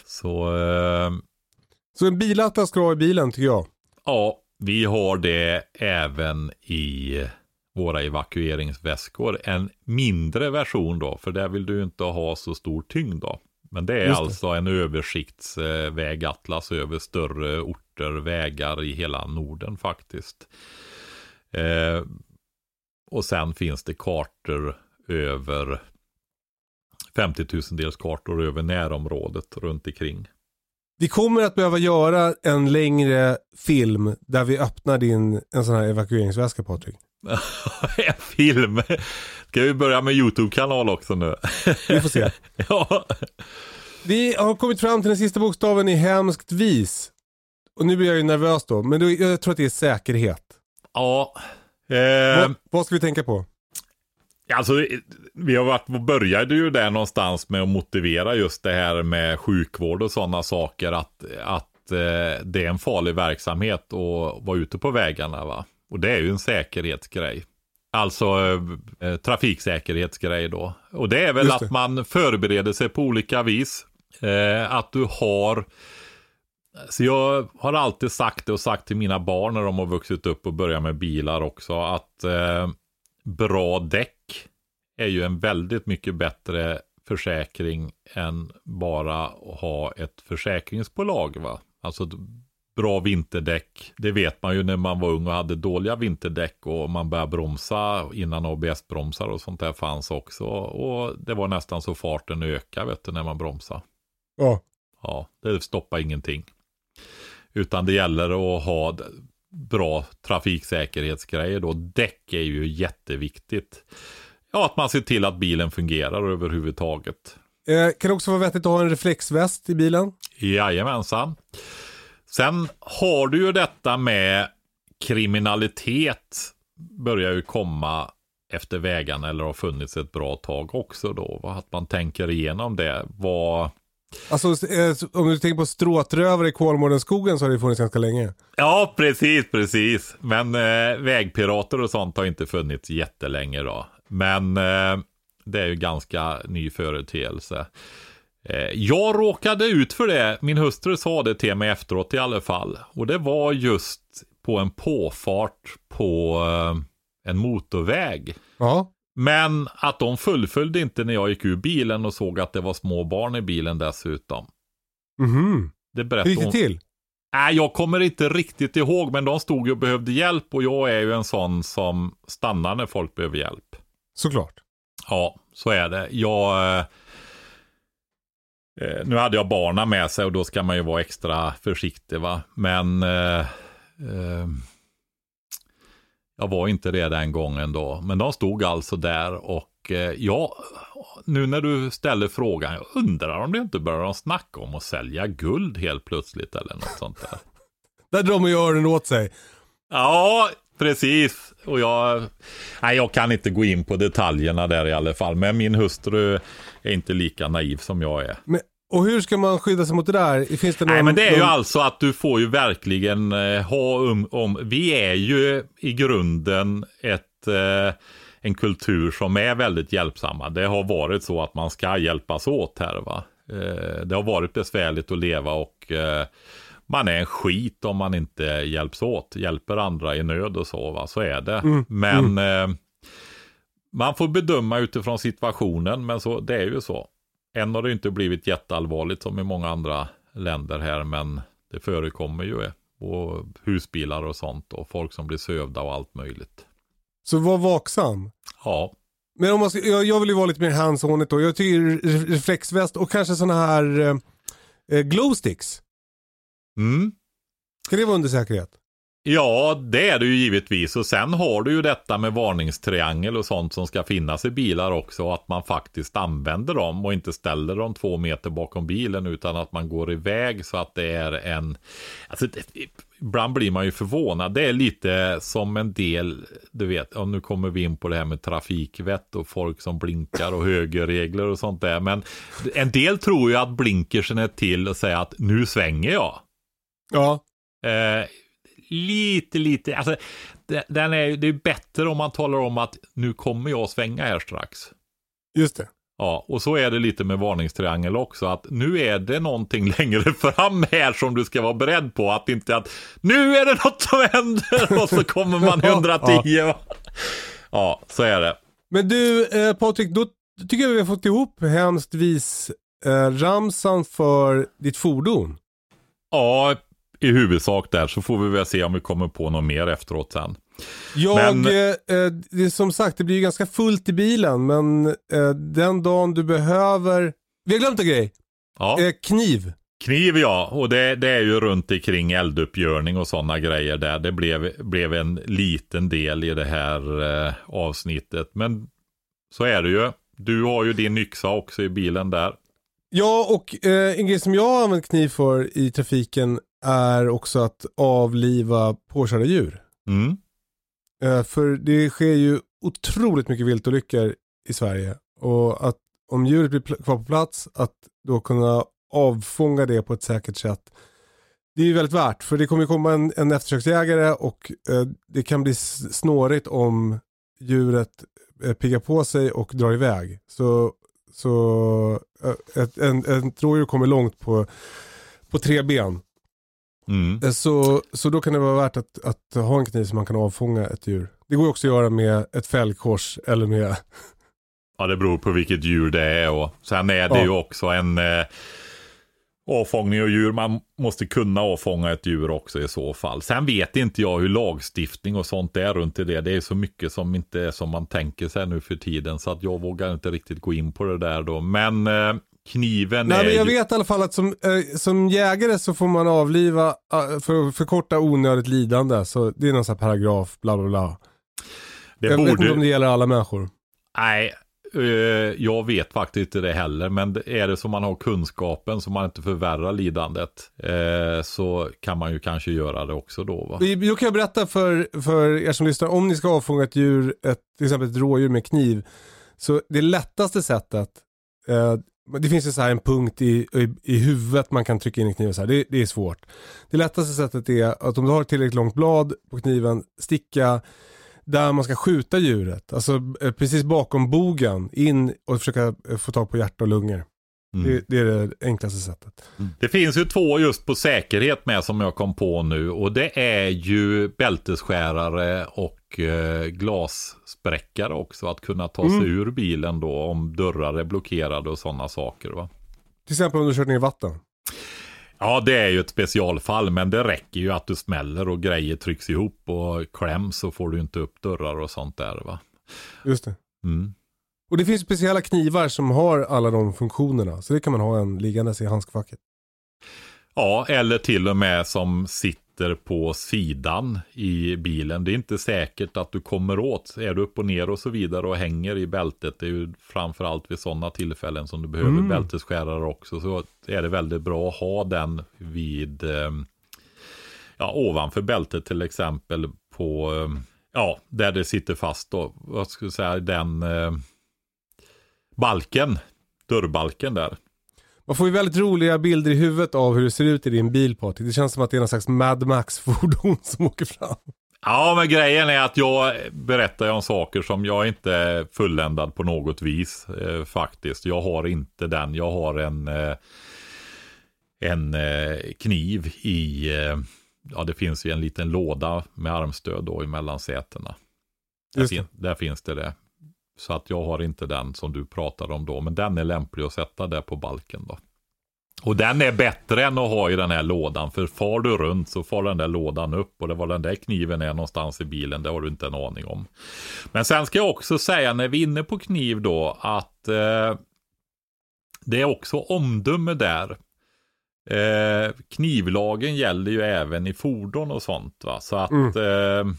Så eh, Så en bilatlas ska ha i bilen tycker jag. ja, vi har det även i våra evakueringsväskor. En mindre version då, för där vill du inte ha så stor tyngd då. Men det är det. alltså en översiktsvägatlas över större orter, vägar i hela Norden faktiskt. Eh, och sen finns det kartor över 50 000 dels kartor över närområdet runt omkring. Vi kommer att behöva göra en längre film där vi öppnar din en sån här evakueringsväska Patrik. [LAUGHS] en film. Ska vi börja med YouTube-kanal också nu? Vi får se. [LAUGHS] ja. Vi har kommit fram till den sista bokstaven i hemskt vis. Och nu blir jag ju nervös då, men då, jag tror att det är säkerhet. Ja. Eh, Vad, vad ska vi tänka på? alltså, vi har varit, började ju där någonstans med att motivera just det här med sjukvård och sådana saker. Att, att eh, det är en farlig verksamhet att vara ute på vägarna. Va? Och det är ju en säkerhetsgrej. Alltså eh, trafiksäkerhetsgrej då. Och det är väl det. att man förbereder sig på olika vis. Eh, att du har Så jag har alltid sagt det och sagt till mina barn när de har vuxit upp och börjat med bilar också att eh, bra däck är ju en väldigt mycket bättre försäkring än bara att ha ett försäkringsbolag. Va? Alltså bra vinterdäck, det vet man ju när man var ung och hade dåliga vinterdäck och man började bromsa innan ABS-bromsar och sånt där fanns också. Och det var nästan så farten ökade vet du, när man bromsade. Ja. Ja, det stoppar ingenting. Utan det gäller att ha bra trafiksäkerhetsgrejer då. Däck är ju jätteviktigt. Ja, att man ser till att bilen fungerar överhuvudtaget. Eh, kan det också vara vettigt att ha en reflexväst i bilen? Jajamensan. Sen har du ju detta med kriminalitet börjar ju komma efter vägarna eller har funnits ett bra tag också då. Att man tänker igenom det. Vad... Alltså eh, om du tänker på stråtrövare i Kolmårdenskogen så har det funnits ganska länge. Ja, precis, precis. Men eh, vägpirater och sånt har inte funnits jättelänge då. Men eh, det är ju ganska ny företeelse. Eh, jag råkade ut för det, min hustru sa det till mig efteråt i alla fall. Och det var just på en påfart på eh, en motorväg. Ja. Men att de fullföljde inte när jag gick ur bilen och såg att det var små barn i bilen dessutom. Mhm. Det Hur berättade gick det till? Nej, jag kommer inte riktigt ihåg, men de stod ju och behövde hjälp och jag är ju en sån som stannar när folk behöver hjälp. Såklart. Ja, så är det. Jag... Eh, eh, nu hade jag barnen med sig och då ska man ju vara extra försiktig va. Men eh, eh, jag var inte det den gången då. Men de stod alltså där och eh, ja, nu när du ställer frågan, jag undrar om det inte börjar snacka om att sälja guld helt plötsligt eller något sånt där. [LAUGHS] Där drar man ju öronen åt sig. Ja, precis. Och jag, nej, jag kan inte gå in på detaljerna där i alla fall. Men min hustru är inte lika naiv som jag är. Men, och hur ska man skydda sig mot det där? Finns det någon, Nej, men det är ju någon... alltså att du får ju verkligen eh, ha um, om. Vi är ju i grunden ett, eh, en kultur som är väldigt hjälpsamma. Det har varit så att man ska hjälpas åt här va. Eh, det har varit besvärligt att leva och eh, man är en skit om man inte hjälps åt. Hjälper andra i nöd och så va. Så är det. Mm, Men eh, man får bedöma utifrån situationen. Men så, det är ju så. Än har det inte blivit jätteallvarligt som i många andra länder här, men det förekommer ju. eh, Och husbilar och sånt och folk som blir sövda och allt möjligt. Så var vaksam. Ja, Men om man ska, jag, jag vill ju vara lite mer hands-on då. Jag tycker re- reflexväst och kanske sådana här eh, eh, glowsticks. Mm. Ska det vara under säkerhet? ja det är det ju givetvis. Och sen har du ju detta med varningstriangel och sånt som ska finnas i bilar också. Att man faktiskt använder dem och inte ställer dem två meter bakom bilen utan att man går iväg så att det är en... Alltså, det, ibland blir man ju förvånad. Det är lite som en del, du vet, och nu kommer vi in på det här med trafikvett och folk som blinkar och högerregler och sånt där. Men en del tror ju att blinkersen är till och säga att nu svänger jag. Ja. Eh, lite, lite, alltså det- den är, det är bättre om man talar om att nu kommer jag svänga här strax. Just det. Ja, och så är det lite med varningstriangel också, att nu är det någonting [LAUGHS] längre fram här som du ska vara beredd på, att inte att nu är det något som händer [LAUGHS] och så kommer man [LAUGHS] 110. va? Ja, så är det. Men du eh, Patrik, då tycker jag vi har fått ihop hemskt vis eh, ramsan för ditt fordon. Ja, i huvudsak där, så får vi väl se om vi kommer på något mer efteråt sen. Jag, Men- eh, eh, det är som sagt det blir ju ganska fullt i bilen men eh, den dagen du behöver, vi har glömt en grej, Ja. eh, kniv. Kniv ja, och det, det är ju runt omkring elduppgörning och sådana grejer där. Det blev, blev en liten del i det här eh, avsnittet. Men så är det ju. Du har ju din yxa också i bilen där. Ja och eh, en grej som jag har använt kniv för i trafiken är också att avliva påkörda djur. Mm. Eh, för det sker ju otroligt mycket viltolyckor i Sverige. Och att om djuret blir kvar på plats, att då kunna avfånga det på ett säkert sätt. Det är ju väldigt värt, för det kommer komma en, en eftersöksjägare och eh, det kan bli snårigt om djuret eh, piggar på sig och drar iväg. Så, så eh, ett, en, en rådjur kommer långt på, på tre ben. Mm. Så, så då kan det vara värt att, att ha en kniv som man kan avfånga ett djur. Det går också att göra med ett fällkors eller med... Ja, det beror på vilket djur det är och sen är det Ja. ju också en eh, avfångning av djur. Man måste kunna avfånga ett djur också i så fall. Sen vet inte jag hur lagstiftning och sånt är runt i det. Det är så mycket som inte är som man tänker sig nu för tiden så att jag vågar inte riktigt gå in på det där då. Men eh, kniven Nej är men jag ju... vet i alla fall att som, eh, som jägare så får man avliva eh, för att förkorta onödigt lidande. Så det är någon sån här paragraf, bla bla bla. det jag vet inte borde... om det gäller alla människor. Nej, eh, jag vet faktiskt inte det heller. Men är det så man har kunskapen så man inte förvärrar lidandet. Eh, så kan man ju kanske göra det också då va. Då kan jag berätta för, för er som lyssnar, om ni ska avfånga ett djur, ett, till exempel ett rådjur med kniv, så det lättaste sättet, eh, det finns ju så här en punkt i, i, i huvudet man kan trycka in en kniv så här. Det, det är svårt. Det lättaste sättet är att om du har ett tillräckligt långt blad på kniven, sticka där man ska skjuta djuret, alltså eh, precis bakom bogen, in och försöka eh, få tag på hjärta och lungor. Mm. Det, det är det enklaste sättet. Det finns ju två just på säkerhet med som jag kom på nu. Och det är ju bältesskärare och eh, glasspräckare också. Att kunna ta sig ur bilen då om dörrar är blockerade och sådana saker. Va? Till exempel om du kört ner i vatten. Ja, det är ju ett specialfall, men det räcker ju att du smäller och grejer trycks ihop och kläms så får du inte upp dörrar och sånt där. va. Just det. Mm. Och det finns speciella knivar som har alla de funktionerna. Så det kan man ha en liggandes i handskfacket. Ja, eller till och med som sitter på sidan i bilen. Det är inte säkert att du kommer åt. Är du upp och ner och så vidare och hänger i bältet. Det är ju framförallt vid sådana tillfällen som du behöver Mm. bältesskärare också. Så är det väldigt bra att ha den vid, eh, ja, ovanför bältet till exempel. På, eh, ja, där det sitter fast då. Vad jag säga, den eh, balken. Dörrbalken där. Man får ju väldigt roliga bilder i huvudet av hur det ser ut i din bil Patrik. Det känns som att det är någon slags Mad Max-fordon [LAUGHS] som åker fram. Ja, men grejen är att jag berättar om saker som jag inte är fulländad på något vis eh, faktiskt. Jag har inte den. Jag har en, eh, en eh, kniv i, eh, ja det finns ju en liten låda med armstöd då emellan sätena. Där, fin, där finns det det. Så att jag har inte den som du pratade om då. Men den är lämplig att sätta där på balken då. Och den är bättre än att ha i den här lådan. För far du runt så far den där lådan upp. Och det var den där kniven är någonstans i bilen. Det har du inte en aning om. Men sen ska jag också säga när vi är inne på kniv då. Att eh, det är också omdöme där. Eh, knivlagen gäller ju även i fordon och sånt. Va? Så att Mm. eh,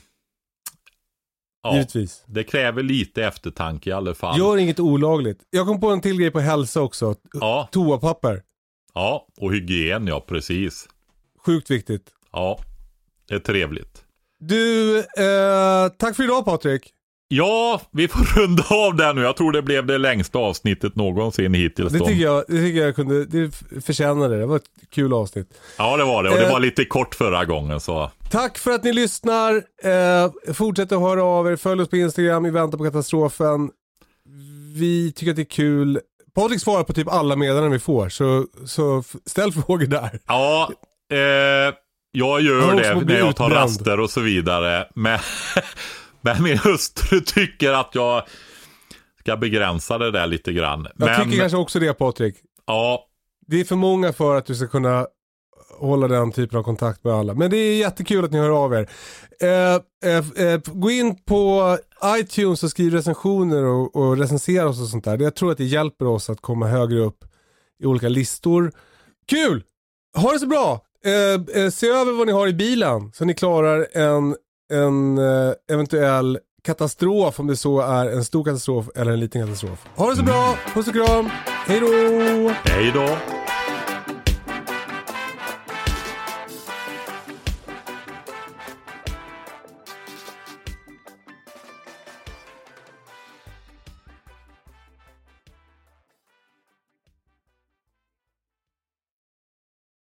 ja, Givetvis. det kräver lite eftertanke i alla fall. Gör inget olagligt. Jag kom på en till grej på hälsa också. Ja, Toapapper. ja, och hygien ja, precis. Sjukt viktigt. Ja, det är trevligt. Du, eh, tack för idag Patrik. Ja, vi får [LAUGHS] runda av där nu. Jag tror det blev det längsta avsnittet någonsin hittills. Det tycker jag, det tycker jag kunde, det förtjänade det. Det var ett kul avsnitt. Ja, det var det. Och det Eh. var lite kort förra gången så. Tack för att ni lyssnar. Eh, fortsätt att höra av er. Följ oss på Instagram i väntan på katastrofen. Vi tycker att det är kul. Patrik svarar på typ alla meddelanden vi får, så, så ställ [LAUGHS] frågor där. Ja, eh, jag gör också det när jag tar utbränd. raster och så vidare. Men, [LAUGHS] men min hustru tycker att jag ska begränsa det där lite grann. Jag men, tycker kanske också det Patrik. ja, Det är för många för att du ska kunna hålla den typen av kontakt med alla. Men det är jättekul att ni hör av er. Eh, eh, eh, gå in på iTunes och skriv recensioner och, och recensera oss och sånt där. Jag tror att det hjälper oss att komma högre upp i olika listor. Kul! Ha det så bra! Eh, eh, se över vad ni har i bilen så ni klarar en, en eh, eventuell katastrof om det så är en stor katastrof eller en liten katastrof. Ha det så bra! Puss och kram! Hej då! hej då.